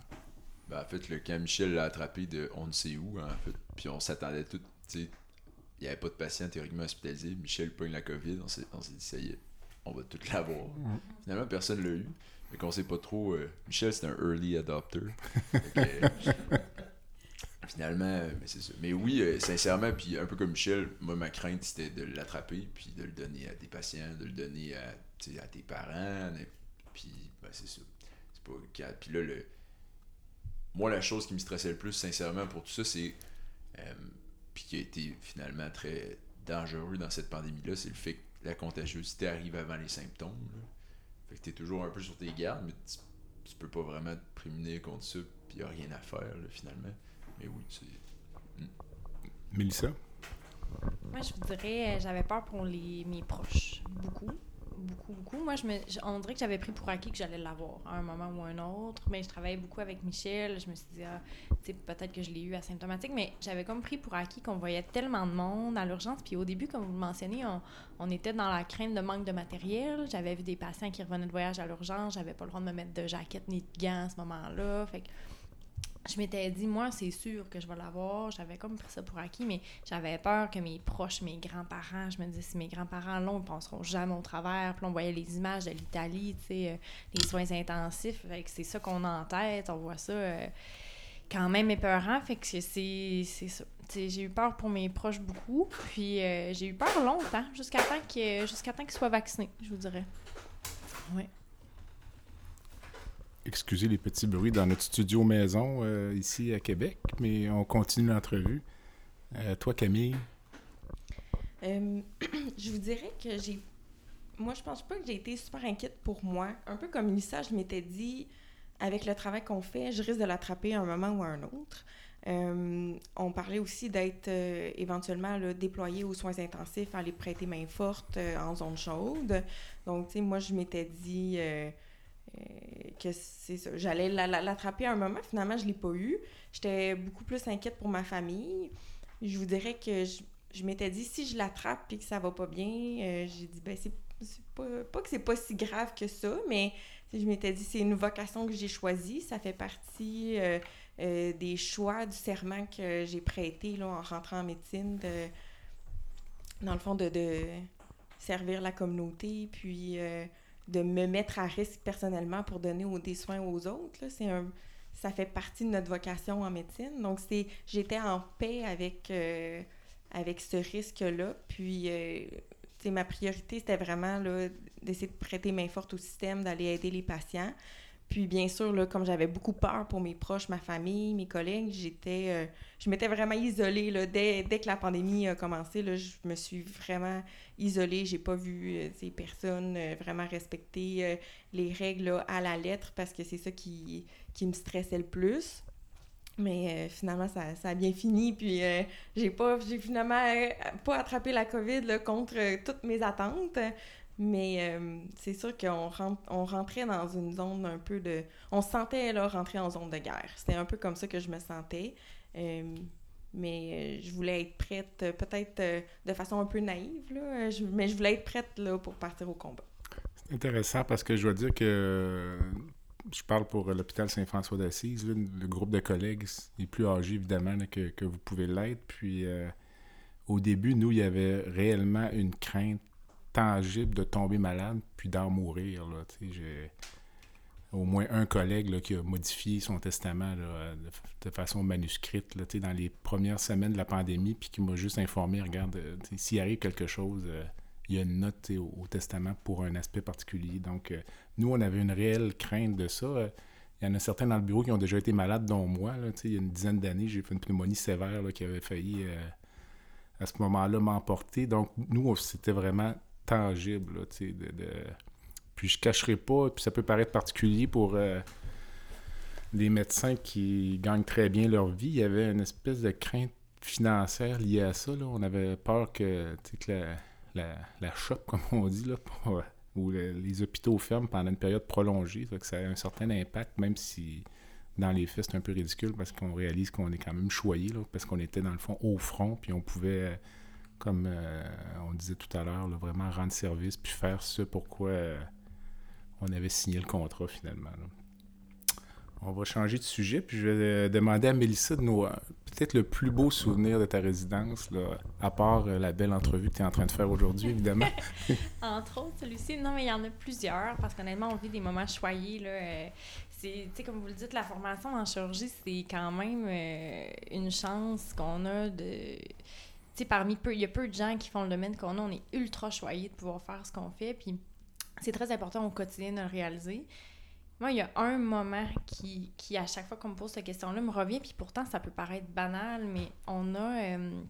Ben, en fait, le quand Michel l'a attrapé de on ne sait où, en fait, puis on s'attendait tout, tu sais, il n'y avait pas de patient théoriquement hospitalisé. Michel pogne la COVID, on s'est, dit, ça y est, on va tout l'avoir. Finalement, personne l'a eu. Fait qu'on sait pas trop. euh, Michel, c'est un early adopter. [LAUGHS] Que, euh, finalement, euh, mais c'est ça. Mais oui, euh, sincèrement, puis un peu comme Michel, moi, ma crainte, c'était de l'attraper, puis de le donner à des patients, de le donner à, à tes parents. mais- Puis, ben, c'est ça. C'est pas. Puis là, le, moi, la chose qui me stressait le plus, sincèrement, pour tout ça, c'est. Euh, puis qui a été finalement très dangereux dans cette pandémie-là, c'est le fait que la contagiosité arrive avant les symptômes. là. Fait que t'es toujours un peu sur tes gardes, mais tu, tu peux pas vraiment te prémunir contre ça, puis y a rien à faire, là, finalement. Mais oui, c'est. Mélissa? Moi, je vous dirais, euh, j'avais peur pour les, mes proches. Beaucoup. Beaucoup, beaucoup. Moi, je me, on dirait que j'avais pris pour acquis que j'allais l'avoir à un moment ou un autre. Mais je travaillais beaucoup avec Michel. Je me suis dit, ah, peut-être que je l'ai eu asymptomatique. Mais j'avais comme pris pour acquis qu'on voyait tellement de monde à l'urgence. Puis au début, comme vous le mentionnez, on, était dans la crainte de manque de matériel. J'avais vu des patients qui revenaient de voyage à l'urgence. J'avais pas le droit de me mettre de jaquette ni de gants à ce moment-là. Fait je m'étais dit, moi, c'est sûr que je vais l'avoir. J'avais comme pris ça pour acquis, mais j'avais peur que mes proches, mes grands-parents, je me disais, si mes grands-parents l'ont, ils penseront jamais au travers. Puis on voyait les images de l'Italie, tu sais, euh, les soins intensifs. Fait que c'est ça qu'on a en tête. On voit ça euh, quand même épeurant. Fait que c'est c'est ça. J'ai eu peur pour mes proches beaucoup. Puis euh, j'ai eu peur longtemps, jusqu'à temps que- jusqu'à temps qu'ils soient vaccinés, je vous dirais. Oui. Excusez les petits bruits dans notre studio maison euh, ici à Québec, mais on continue l'entrevue. Euh, toi, Camille, Euh, [CLEARS THROAT] je vous dirais que j'ai. Moi, je pense pas que j'ai été super inquiète pour moi. Un peu comme Lisa, je m'étais dit, avec le travail qu'on fait, je risque de l'attraper à un moment ou à un autre. On parlait aussi d'être éventuellement déployé aux soins intensifs, aller prêter main forte en zone chaude. Donc, tu sais, moi, je m'étais dit que c'est ça. J'allais la- la- l'attraper à un moment. Finalement, je l'ai pas eu. J'étais beaucoup plus inquiète pour ma famille. Je vous dirais que je, je m'étais dit, si je l'attrape et que ça va pas bien, euh, j'ai dit, ben, c'est pas, pas que c'est pas si grave que ça, mais je m'étais dit, c'est une vocation que j'ai choisie. Ça fait partie euh, euh, des choix du serment que j'ai prêté là, en rentrant en médecine, de, dans le fond, de, de servir la communauté, puis euh, de me mettre à risque personnellement pour donner des soins aux autres. là. Un, ça fait partie de notre vocation en médecine. Donc, j'étais en paix avec, euh, avec ce risque-là. Puis, euh, ma priorité, c'était vraiment d'essayer de prêter main forte au système, d'aller aider les patients. Puis bien sûr, là, comme j'avais beaucoup peur pour mes proches, ma famille, mes collègues, j'étais, euh, je m'étais vraiment isolée. Là, dès, dès que la pandémie a commencé, là, je me suis vraiment isolée. J'ai pas vu euh, ces personnes euh, vraiment respecter les règles là, à la lettre parce que c'est ça qui, qui me stressait le plus. Mais finalement, ça, ça a bien fini. Puis euh, j'ai pas, j'ai finalement pas attrapé la COVID là, contre toutes mes attentes. Mais euh, c'est sûr qu'on rentre, on rentrait dans une zone un peu de. On se sentait là, rentrer en zone de guerre. C'était un peu comme ça que je me sentais. Euh, mais euh, je voulais être prête, peut-être de façon un peu naïve, là, mais je voulais être prête là, pour partir au combat. C'est intéressant parce que je dois dire que je parle pour l'hôpital Saint-François d'Assise, le groupe de collègues est plus âgé évidemment que, que vous pouvez l'être. Puis au début, nous, il y avait réellement une crainte tangible de tomber malade puis d'en mourir. Là, j'ai au moins un collègue là, qui a modifié son testament de, façon manuscrite là, dans les premières semaines de la pandémie, puis qui m'a juste informé, regarde, euh, s'il arrive quelque chose, euh, il y a une note au, testament pour un aspect particulier. Donc, euh, nous, on avait une réelle crainte de ça. Il y en a certains dans le bureau qui ont déjà été malades, dont moi. Il y a une dizaine d'années, j'ai fait une pneumonie sévère là, qui avait failli, à ce moment-là, m'emporter. Donc, nous, c'était vraiment tangible. Là, de, de- Puis je cacherai pas, puis ça peut paraître particulier pour euh, les médecins qui gagnent très bien leur vie. Il y avait une espèce de crainte financière liée à ça. Là. On avait peur que, que la, la, shop, [LAUGHS] comme on dit, là, pour, euh, les hôpitaux ferment pendant une période prolongée. Ça, que ça a un certain impact, même si dans les faits, c'est un peu ridicule parce qu'on réalise qu'on est quand même choyé, parce qu'on était dans le fond au front, puis on pouvait, comme euh, on disait tout à l'heure, vraiment rendre service, puis faire ce pourquoi euh, on avait signé le contrat finalement. On va changer de sujet, puis je vais euh, demander à Mélissa de nous. Peut-être le plus beau souvenir de ta résidence, là, à part la belle entrevue que tu es en train de faire aujourd'hui, évidemment. [LAUGHS] Entre autres, celui-ci. Non, mais il y en a plusieurs parce qu'honnêtement, on vit des moments choyés. Là. Euh, c'est, comme vous le dites, la formation en chirurgie, c'est quand même une chance qu'on a de. Parmi peu, il y a peu de gens qui font le domaine qu'on a. On est ultra choyés de pouvoir faire ce qu'on fait. Puis c'est très important au quotidien de le réaliser. Moi, il y a un moment qui, qui à chaque fois qu'on me pose cette question-là, me revient. Puis pourtant, ça peut paraître banal, mais on a. euh,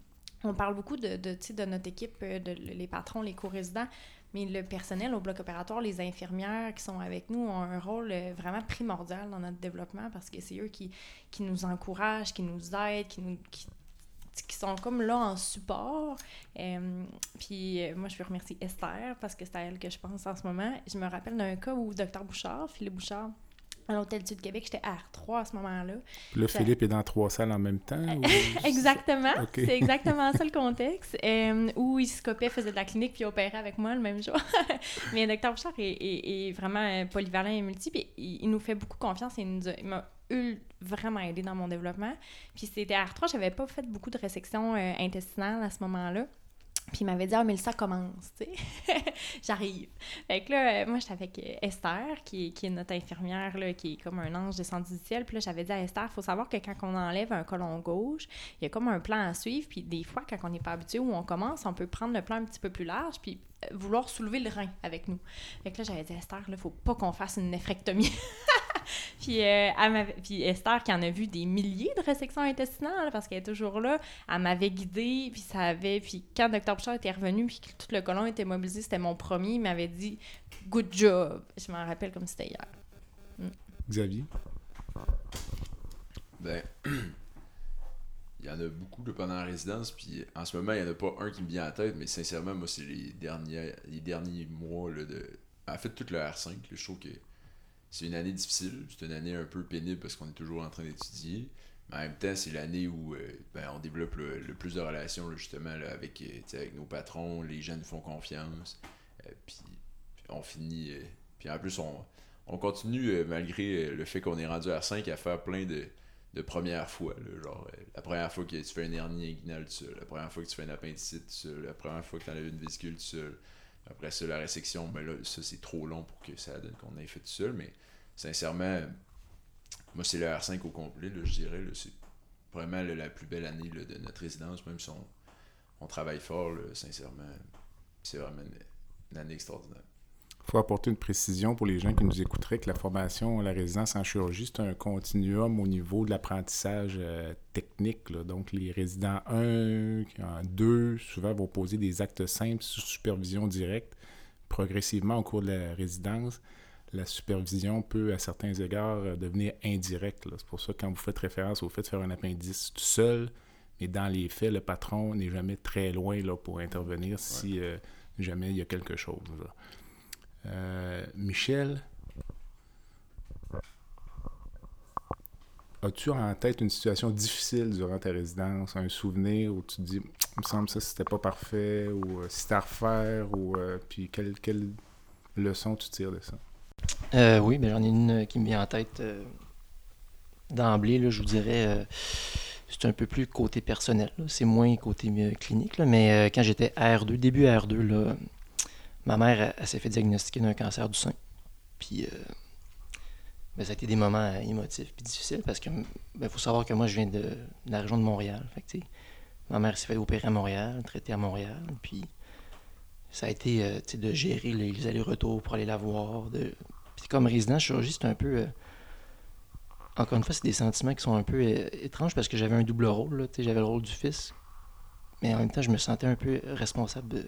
on parle beaucoup de, de, de notre équipe, euh, de, les patrons, les co-résidents, mais le personnel au bloc opératoire, les infirmières qui sont avec nous ont un rôle euh, vraiment primordial dans notre développement parce que c'est eux qui, qui nous encouragent, qui nous aident, qui nous qui, qui sont comme là en support. Euh, puis euh, moi, je veux remercier Esther parce que c'est à elle que je pense en ce moment. Je me rappelle d'un cas où Dr Bouchard, Philippe Bouchard, à l'Hôtel du Québec, j'étais à R3 à ce moment-là. Là, Ça- Philippe est dans trois salles en même temps. ou- [LAUGHS] Exactement. C'est exactement ça le contexte. Euh, où il scopait, faisait de la clinique puis opérait avec moi le même jour. [LAUGHS] Mais le docteur Bouchard est, est- est vraiment euh, polyvalent et multiple. Il, il nous fait beaucoup confiance et il nous a- il m'a ul- vraiment aidé dans mon développement. Puis c'était à R3, j'avais pas fait beaucoup de résection euh, intestinale à ce moment-là. Puis il m'avait dit, ah, mais ça commence, tu sais. [LAUGHS] J'arrive. Fait que là, euh, moi, j'étais avec euh, Esther, qui, est- qui est notre infirmière, là, qui est comme un ange descendu du ciel. Puis là, j'avais dit à Esther, faut savoir que quand on enlève un colon gauche, il y a comme un plan à suivre. Puis des fois, quand on n'est pas habitué ou on commence, on peut prendre le plan un petit peu plus large, puis euh, vouloir soulever le rein avec nous. Fait que là, j'avais dit à Esther, là, faut pas qu'on fasse une néphrectomie. [LAUGHS] Puis, euh, elle puis Esther, qui en a vu des milliers de résections intestinales, parce qu'elle est toujours là, elle m'avait guidée, puis ça avait... Puis quand Dr Bouchard était revenu, puis que tout le colon était mobilisé, c'était mon premier, il m'avait dit « Good job ». Je m'en rappelle comme c'était hier. Xavier? Ben, [CLEARS THROAT] il y en a beaucoup là, pendant la résidence, puis en ce moment, il n'y en a pas un qui me vient à la tête, mais sincèrement, moi, c'est les derniers, les derniers mois là, de. En fait, toute le R5, là, je trouve que c'est une année difficile, c'est une année un peu pénible parce qu'on est toujours en train d'étudier. Mais en même temps, c'est l'année où euh, ben, on développe le, plus de relations justement avec, euh, avec nos patrons, les gens nous font confiance. euh, puis, on finit. puis en plus, on, on continue, malgré le fait qu'on est rendu à R5, à faire plein de, de premières fois. genre, la première fois que tu fais un hernie inguinale tout seul, la première fois que tu fais un appendicite tout seul, la première fois que tu enlèves une vésicule tout seul. Après ça, la résection, ben là, ça c'est trop long pour que ça donne qu'on ait fait tout seul, mais sincèrement, moi c'est le R5 au complet, je dirais. c'est vraiment la plus belle année de notre résidence, même si on, travaille fort, sincèrement. C'est vraiment une année extraordinaire. Il faut apporter une précision pour les gens qui nous écouteraient que la formation la résidence en chirurgie, c'est un continuum au niveau de l'apprentissage euh, technique. là. Donc, les résidents 1, 2, souvent vont poser des actes simples sous supervision directe. Progressivement, au cours de la résidence, la supervision peut, à certains égards, euh, devenir indirecte. C'est pour ça que quand vous faites référence au fait de faire un appendice tout seul, mais dans les faits, le patron n'est jamais très loin là, pour intervenir si euh, jamais il y a quelque chose. là. Euh, Michel, as-tu en tête une situation difficile durant ta résidence, un souvenir où tu dis, il me semble que ça c'était pas parfait, ou euh, c'était à refaire, ou euh, puis quelle, quelle leçon tu tires de ça? Euh, oui, ben, j'en ai une qui me vient en tête d'emblée. Je vous dirais, c'est un peu plus côté personnel. C'est moins côté clinique. mais quand j'étais R2, début R2, là, ma mère s'est fait diagnostiquer d'un cancer du sein. Puis euh, ben, ça a été des moments émotifs puis difficiles parce que ben, faut savoir que moi je viens de, la région de Montréal. Fait ma mère s'est fait opérer à Montréal, traitée à Montréal. Puis ça a été euh, de gérer les, allers-retours pour aller la voir. De... Puis comme résident de chirurgie, c'est un peu. euh, encore une fois, c'est des sentiments qui sont un peu étranges parce que j'avais un double rôle. J'avais le rôle du fils. Mais en même temps, je me sentais un peu responsable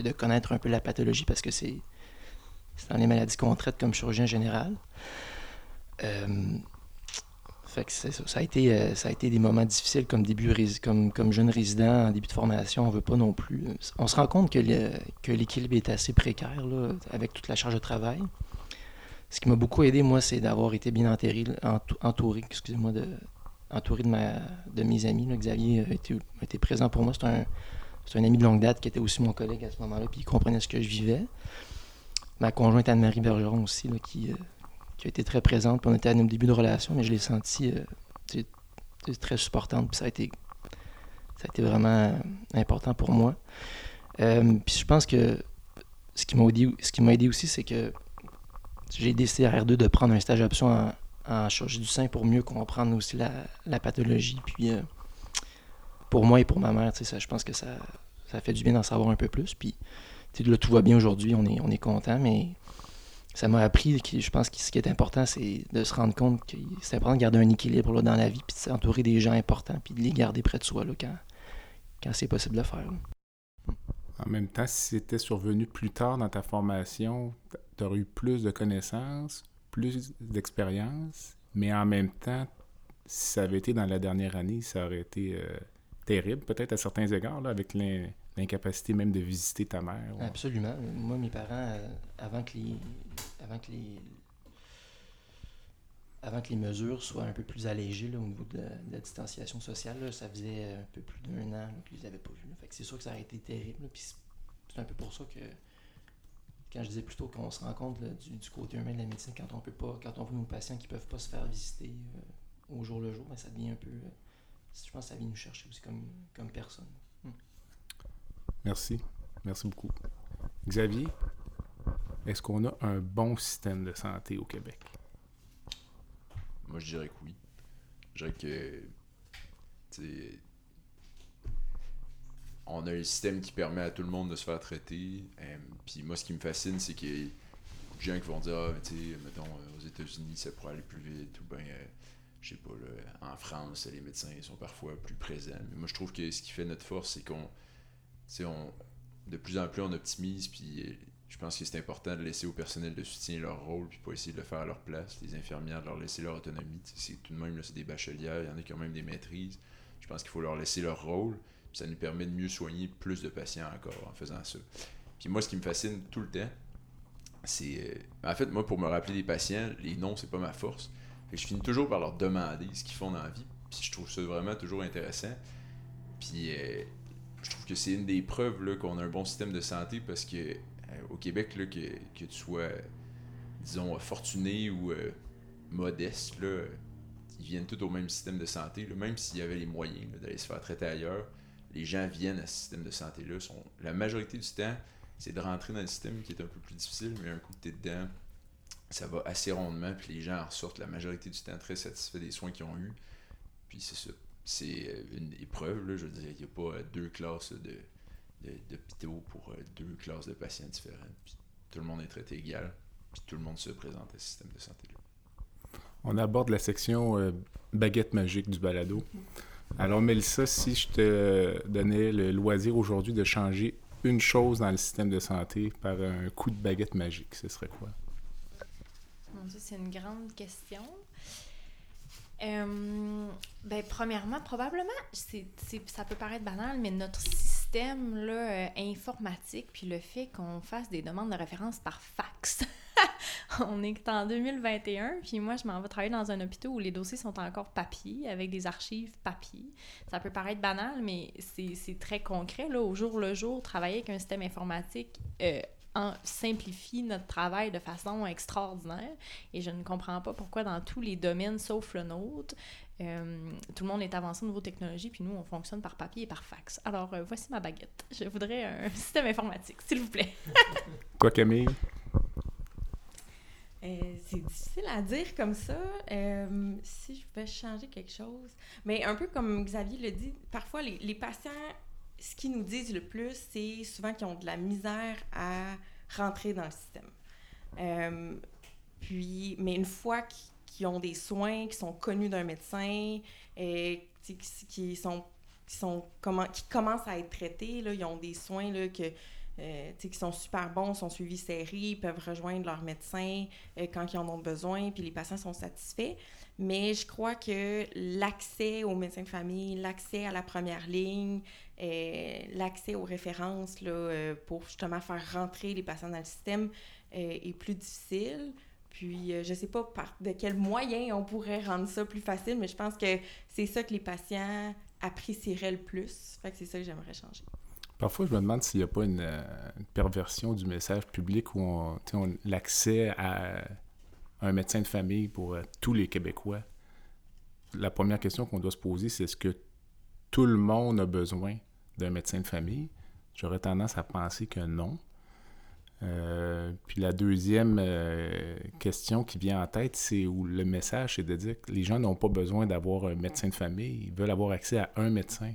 de connaître un peu la pathologie parce que c'est dans les maladies qu'on traite comme chirurgien général. Euh, fait que ça. Ça a, été, euh, ça a été des moments difficiles comme début comme, comme jeune résident en début de formation. On veut pas non plus. On se rend compte que l'équilibre est assez précaire là, avec toute la charge de travail. Ce qui m'a beaucoup aidé, moi, c'est d'avoir été bien enterré, entou- entouré, excusez-moi, de, entouré de, ma, de mes amis. Xavier a été, a été présent pour moi. C'est un, c'est un ami de longue date qui était aussi mon collègue à ce moment-là, puis il comprenait ce que je vivais. Ma conjointe Anne-Marie Bergeron aussi, qui, euh, qui a été très présente. Puis on était à nos débuts de relation, mais je l'ai sentie euh, très supportante. Puis ça a été, ça a été vraiment euh, important pour moi. Puis je pense que ce qui m'a aidé, aussi, c'est que j'ai décidé à R2 de prendre un stage option en, en chirurgie du sein pour mieux comprendre aussi la, la pathologie. Puis pour moi et pour ma mère, ça, je pense que ça, ça fait du bien d'en savoir un peu plus. Puis là, tout va bien aujourd'hui, on est, on est content, mais ça m'a appris que je pense que ce qui est important, c'est de se rendre compte que c'est important de garder un équilibre là, dans la vie, puis de s'entourer des gens importants, puis de les garder près de soi là, quand, quand c'est possible de le faire. En même temps, si c'était survenu plus tard dans ta formation, tu aurais eu plus de connaissances, plus d'expérience, mais en même temps, si ça avait été dans la dernière année, ça aurait été euh, terrible, peut-être à certains égards, là, avec l'in- l'incapacité même de visiter ta mère. Absolument. Moi, mes parents, euh, avant que les, avant que les, avant que les mesures soient un peu plus allégées au niveau de la, distanciation sociale, ça faisait euh, un peu plus d'un an que je les avais pas vus. c'est sûr que ça aurait été terrible. c'est- un peu pour ça que quand je disais plutôt qu'on se rend compte du, côté humain de la médecine, quand on peut pas, quand on voit nos patients qui peuvent pas se faire visiter euh, au jour le jour, ben, ça devient un peu. Je pense que ça vient nous chercher aussi comme, comme personne. Merci. Merci beaucoup. Xavier, est-ce qu'on a un bon système de santé au Québec? Moi, je dirais que oui. Je dirais que. tu sais, On a un système qui permet à tout le monde de se faire traiter. euh, Puis moi, ce qui me fascine, c'est qu'il y a beaucoup de gens qui vont dire Ah, mais tu sais, mettons, euh, aux États-Unis, ça pourrait aller plus vite. Ou bien, euh, je sais pas, là, en France, les médecins sont parfois plus présents. Mais moi, je trouve que ce qui fait notre force, c'est qu'on. on, de plus en plus, on optimise. Puis euh, je pense que c'est important de laisser au personnel de soutien leur rôle, puis pas essayer de le faire à leur place. Les infirmières, de leur laisser leur autonomie. C'est tout de même, c'est des bachelières, il y en a qui ont même des maîtrises. Je pense qu'il faut leur laisser leur rôle, puis ça nous permet de mieux soigner plus de patients encore en faisant ça. Puis moi, ce qui me fascine tout le temps, c'est. euh, en fait, moi, pour me rappeler des patients, les noms, c'est pas ma force. Fait que je finis toujours par leur demander ce qu'ils font dans la vie, puis je trouve ça vraiment toujours intéressant. Puis euh, je trouve que c'est une des preuves qu'on a un bon système de santé parce que euh, au Québec, là, que, que tu sois, disons, fortuné ou euh, modeste, là, ils viennent tous au même système de santé. même s'il y avait les moyens d'aller se faire traiter ailleurs, les gens viennent à ce système de santé-là. La majorité du temps, c'est de rentrer dans le système qui est un peu plus difficile, mais un coup que tu es dedans, ça va assez rondement, puis les gens en ressortent la majorité du temps très satisfaits des soins qu'ils ont eus. Puis c'est ça. C'est euh, une épreuve, là, je veux dire, il n'y a pas euh, deux classes de, d'hôpitaux pour euh, deux classes de patients différentes. Puis tout le monde est traité égal. Puis tout le monde se présente à ce système de santé-là. On aborde la section euh, baguette magique du balado. Alors, Mélissa, si je te donnais le loisir aujourd'hui de changer une chose dans le système de santé par un coup de baguette magique, ce serait quoi? C'est une grande question. Euh, ben, premièrement, probablement, c'est, ça peut paraître banal, mais notre système là, euh, informatique, puis le fait qu'on fasse des demandes de référence par fax. [LAUGHS] On est en 2021, puis moi, je m'en vais travailler dans un hôpital où les dossiers sont encore papier, avec des archives papier. Ça peut paraître banal, mais c'est très concret. Là, au jour le jour, travailler avec un système informatique euh, en- simplifie notre travail de façon extraordinaire. Et je ne comprends pas pourquoi dans tous les domaines, sauf le nôtre, euh, tout le monde est avancé au niveau technologie, puis nous, on fonctionne par papier et par fax. Alors, euh, voici ma baguette. Je voudrais un [LAUGHS] système informatique, s'il vous plaît. [LAUGHS] Quoi, Camille? Euh, c'est difficile à dire comme ça. Euh, si je vais changer quelque chose. Mais un peu comme Xavier le dit, parfois les, les patients, ce qu'ils nous disent le plus, c'est souvent qu'ils ont de la misère à rentrer dans le système. Euh, puis, mais une fois qu'ils ont des soins, qui sont connus d'un médecin, et qui, sont, qui, sont comment, qui commencent à être traités, là, ils ont des soins là, que, euh, qui sont super bons, sont suivis serrés, peuvent rejoindre leur médecin euh, quand ils en ont besoin, puis les patients sont satisfaits. Mais je crois que l'accès aux médecins de famille, l'accès à la première ligne, euh, l'accès aux références là, euh, pour justement faire rentrer les patients dans le système euh, est plus difficile. Puis, je sais pas par de quels moyens on pourrait rendre ça plus facile, mais je pense que c'est ça que les patients apprécieraient le plus. Fait que c'est ça que j'aimerais changer. Parfois, je me demande s'il n'y a pas une, perversion du message public où on- l'accès à un médecin de famille pour euh, tous les Québécois. La première question qu'on doit se poser, c'est est-ce que tout le monde a besoin d'un médecin de famille? J'aurais tendance à penser que non. Euh, puis la deuxième euh, question qui vient en tête, c'est où le message, c'est de dire que les gens n'ont pas besoin d'avoir un médecin de famille, ils veulent avoir accès à un médecin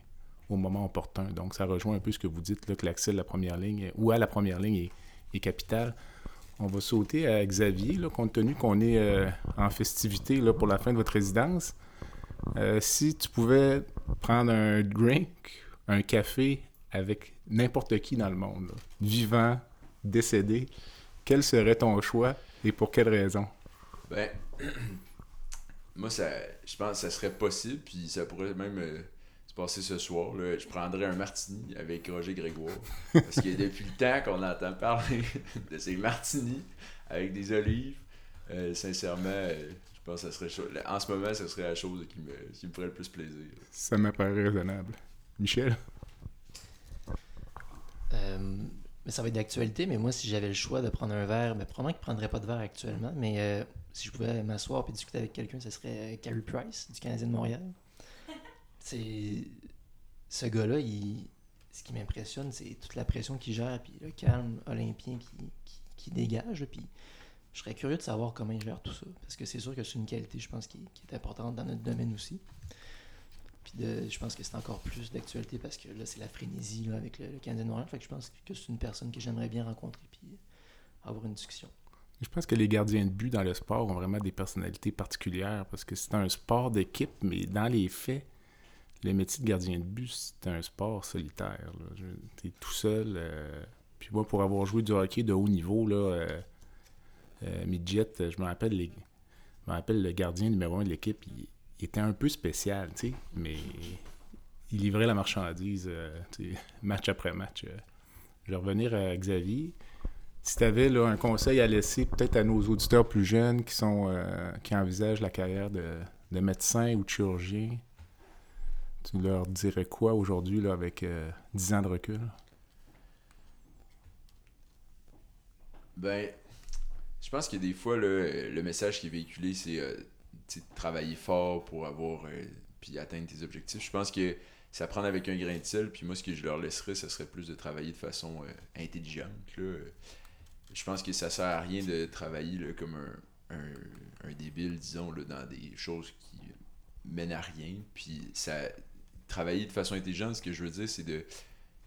au moment opportun. Donc, ça rejoint un peu ce que vous dites, là, que l'accès de la première ligne ou à la première ligne est capital. On va sauter à Xavier, compte tenu qu'on est euh, en festivité pour la fin de votre résidence. Euh, si tu pouvais prendre un drink, un café avec n'importe qui dans le monde, vivant, décédé, quel serait ton choix et pour quelle raison? Ben, [CLEARS THROAT] moi, ça, je pense que ça serait possible, puis ça pourrait même euh, passer ce soir. Là. Je prendrais un martini avec Roger Grégoire. Parce que depuis le temps qu'on entend parler [LAUGHS] de ces martinis avec des olives, euh, sincèrement, euh, je pense que ça serait chaud. En ce moment, ce serait la chose qui me, qui me ferait le plus plaisir. Ça m'apparaît raisonnable. Michel? Euh, mais ça va être d'actualité, mais moi, si j'avais le choix de prendre un verre, ben, probablement que je ne prendrais pas de verre actuellement, mais euh, si je pouvais m'asseoir et discuter avec quelqu'un, ce serait Carey Price, du Canadien de Montréal. C'est... Ce gars-là, ce qui m'impressionne, c'est toute la pression qu'il gère, puis le calme olympien qui, qui, dégage, puis je serais curieux de savoir comment il gère tout ça, parce que c'est sûr que c'est une qualité, je pense, qui, est importante dans notre domaine aussi. Puis de- je pense que c'est encore plus d'actualité parce que là, c'est la frénésie là, avec le, le Canadien Montréal. Fait que je pense que c'est une personne que j'aimerais bien rencontrer puis avoir une discussion. Je pense que les gardiens de but dans le sport ont vraiment des personnalités particulières parce que c'est un sport d'équipe, mais dans les faits, le métier de gardien de but, c'est un sport solitaire. Tu es tout seul. euh, Puis moi, pour avoir joué du hockey de haut niveau, là, euh, euh, midget, je me rappelle rappelle le gardien numéro un de l'équipe, il... était un peu spécial, tu sais, mais il livrait la marchandise [LAUGHS] match après match. Je vais revenir à Xavier. Si tu avais un conseil à laisser peut-être à nos auditeurs plus jeunes qui sont qui envisagent la carrière de, de médecin ou de chirurgien, tu leur dirais quoi aujourd'hui là, avec euh, 10 ans de recul? Ben, je pense que des fois, euh, le message qui est véhiculé, c'est euh, de travailler fort pour avoir euh, puis atteindre tes objectifs. Je pense que à prendre avec un grain de sel. Puis moi, ce que je leur laisserais, ce serait plus de travailler de façon euh, intelligente. Là. Euh, Je pense que ça sert à rien de travailler là, comme un, un, un débile, disons, là, dans des choses qui mènent à rien. Puis ça travailler de façon intelligente, ce que je veux dire, c'est de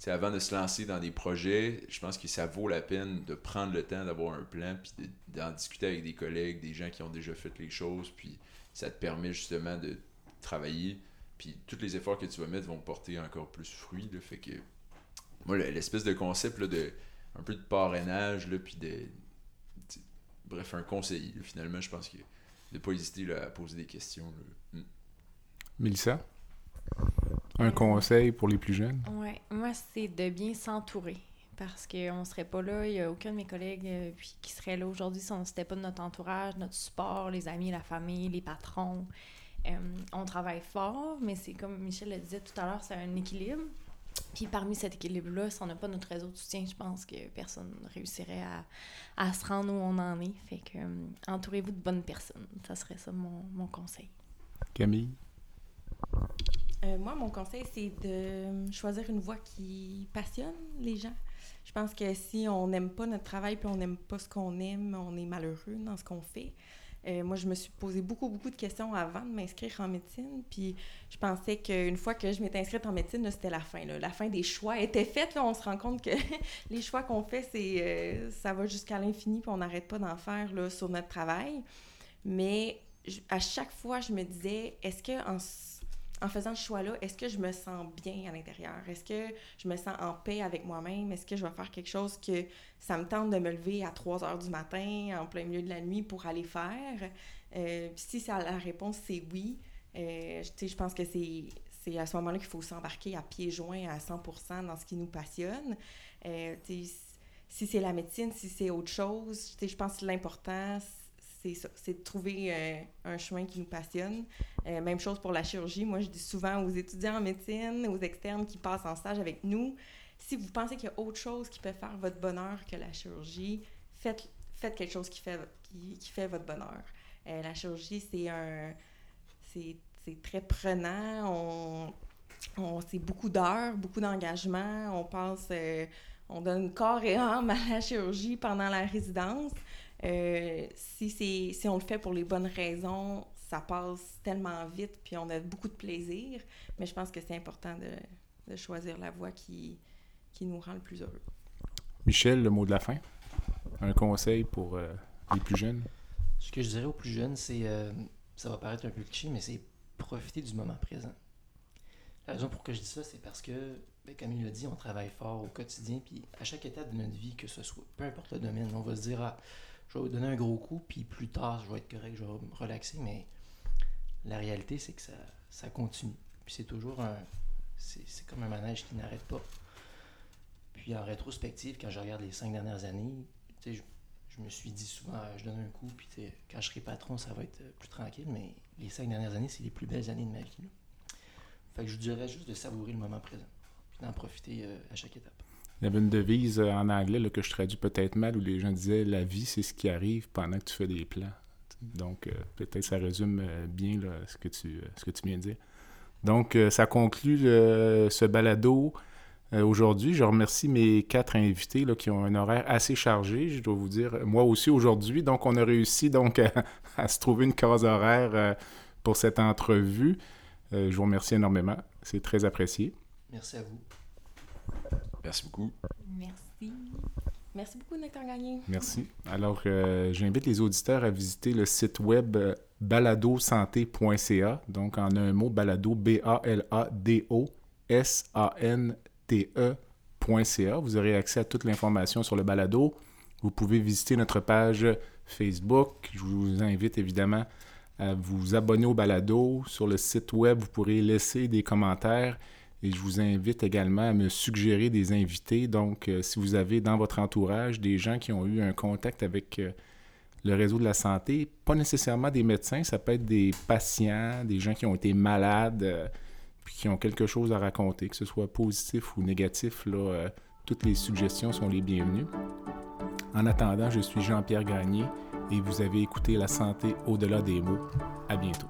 avant de se lancer dans des projets, je pense que ça vaut la peine de prendre le temps d'avoir un plan, puis d'en discuter avec des collègues, des gens qui ont déjà fait les choses, puis ça te permet justement de travailler, puis tous les efforts que tu vas mettre vont porter encore plus fruit. Là, fait que moi, l'espèce de concept là, de un peu de parrainage, là, puis de. Bref, un conseil, finalement, je pense que de ne pas hésiter à poser des questions. Là. Mm. Un conseil pour les plus jeunes? Oui, moi, c'est de bien s'entourer. Parce qu'on ne serait pas là, il n'y a aucun de mes collègues euh, qui serait là aujourd'hui si on n'était pas de notre entourage, notre support, les amis, la famille, les patrons. Euh, on travaille fort, mais c'est comme Michel le disait tout à l'heure, c'est un équilibre. Puis parmi cet équilibre-là, si on n'a pas notre réseau de soutien, je pense que personne ne réussirait à, se rendre où on en est. Fait que euh, entourez-vous de bonnes personnes. Ça serait ça mon, mon conseil. Camille? Euh, moi, mon conseil, c'est de choisir une voie qui passionne les gens. Je pense que si on n'aime pas notre travail puis on n'aime pas ce qu'on aime, on est malheureux dans ce qu'on fait. Euh, moi, je me suis posé beaucoup, beaucoup de questions avant de m'inscrire en médecine. Puis je pensais qu'une fois que je m'étais inscrite en médecine, c'était la fin. La fin des choix était faite. Là. On se rend compte que [LAUGHS] les choix qu'on fait, c'est euh, ça va jusqu'à l'infini, puis on n'arrête pas d'en faire là, sur notre travail. Mais à chaque fois, je me disais, est-ce que en faisant ce choix-là, est-ce que je me sens bien à l'intérieur? Est-ce que je me sens en paix avec moi-même? Est-ce que je vais faire quelque chose que ça me tente de me lever à 3 heures du matin, en plein milieu de la nuit, pour aller faire? Euh, si ça, la réponse c'est oui, euh, je pense que c'est, à ce moment-là qu'il faut s'embarquer à pieds joints à 100% dans ce qui nous passionne. Euh, si c'est la médecine, si c'est autre chose, je pense que l'important, c'est c'est de trouver euh, un chemin qui nous passionne. Euh, même chose pour la chirurgie. Moi, je dis souvent aux étudiants en médecine, aux externes qui passent en stage avec nous, si vous pensez qu'il y a autre chose qui peut faire votre bonheur que la chirurgie, faites, faites quelque chose qui fait, qui, fait votre bonheur. Euh, la chirurgie, c'est un... C'est, très prenant. On, on, c'est beaucoup d'heures, beaucoup d'engagement. On passe... on donne corps et âme à la chirurgie pendant la résidence. Euh, si, si on le fait pour les bonnes raisons, ça passe tellement vite, puis on a beaucoup de plaisir. Mais je pense que c'est important de, de, choisir la voie qui, qui nous rend le plus heureux. Michel, le mot de la fin? Un conseil pour euh, les plus jeunes? Ce que je dirais aux plus jeunes, c'est, euh, ça va paraître un peu cliché, mais c'est profiter du moment présent. La raison pour que je dis ça, c'est parce que, ben, comme il l'a dit, on travaille fort au quotidien, puis à chaque étape de notre vie, que ce soit, peu importe le domaine, on va se dire, ah, je vais vous donner un gros coup, puis plus tard, je vais être correct, je vais me relaxer, mais la réalité, c'est que ça, continue. Puis c'est toujours un. C'est comme un manège qui n'arrête pas. Puis en rétrospective, quand je regarde les cinq dernières années, je, je me suis dit souvent, je donne un coup, puis quand je serai patron, ça va être plus tranquille, mais les cinq dernières années, c'est les plus belles années de ma vie. Fait que je vous dirais juste de savourer le moment présent, puis d'en profiter euh, à chaque étape. Il y avait une devise euh, en anglais là, que je traduis peut-être mal où les gens disaient La vie, c'est ce qui arrive pendant que tu fais des plans. Donc, euh, peut-être ça résume euh, bien ce, que tu, ce que tu viens de dire. Donc, ça conclut ce balado. aujourd'hui, je remercie mes quatre invités là, qui ont un horaire assez chargé, je dois vous dire, moi aussi aujourd'hui. Donc, on a réussi donc [LAUGHS] à, se trouver une case horaire pour cette entrevue. je vous remercie énormément. C'est très apprécié. Merci à vous. Merci beaucoup. Merci. Merci beaucoup, Nectar Gagné. Merci. Alors, euh, j'invite les auditeurs à visiter le site web euh, baladosanté.ca. Donc, en un mot, balado, B-A-L-A-D-O-S-A-N-T-E.ca. Vous aurez accès à toute l'information sur le balado. Vous pouvez visiter notre page Facebook. Je vous invite évidemment à vous abonner au balado. Sur le site web, vous pourrez laisser des commentaires et je vous invite également à me suggérer des invités. Donc, euh, si vous avez dans votre entourage des gens qui ont eu un contact avec euh, le réseau de la santé, pas nécessairement des médecins, ça peut être des patients, des gens qui ont été malades, euh, puis qui ont quelque chose à raconter, que ce soit positif ou négatif, toutes les suggestions sont les bienvenues. En attendant, je suis Jean-Pierre Gagné et vous avez écouté La santé au-delà des mots. À bientôt.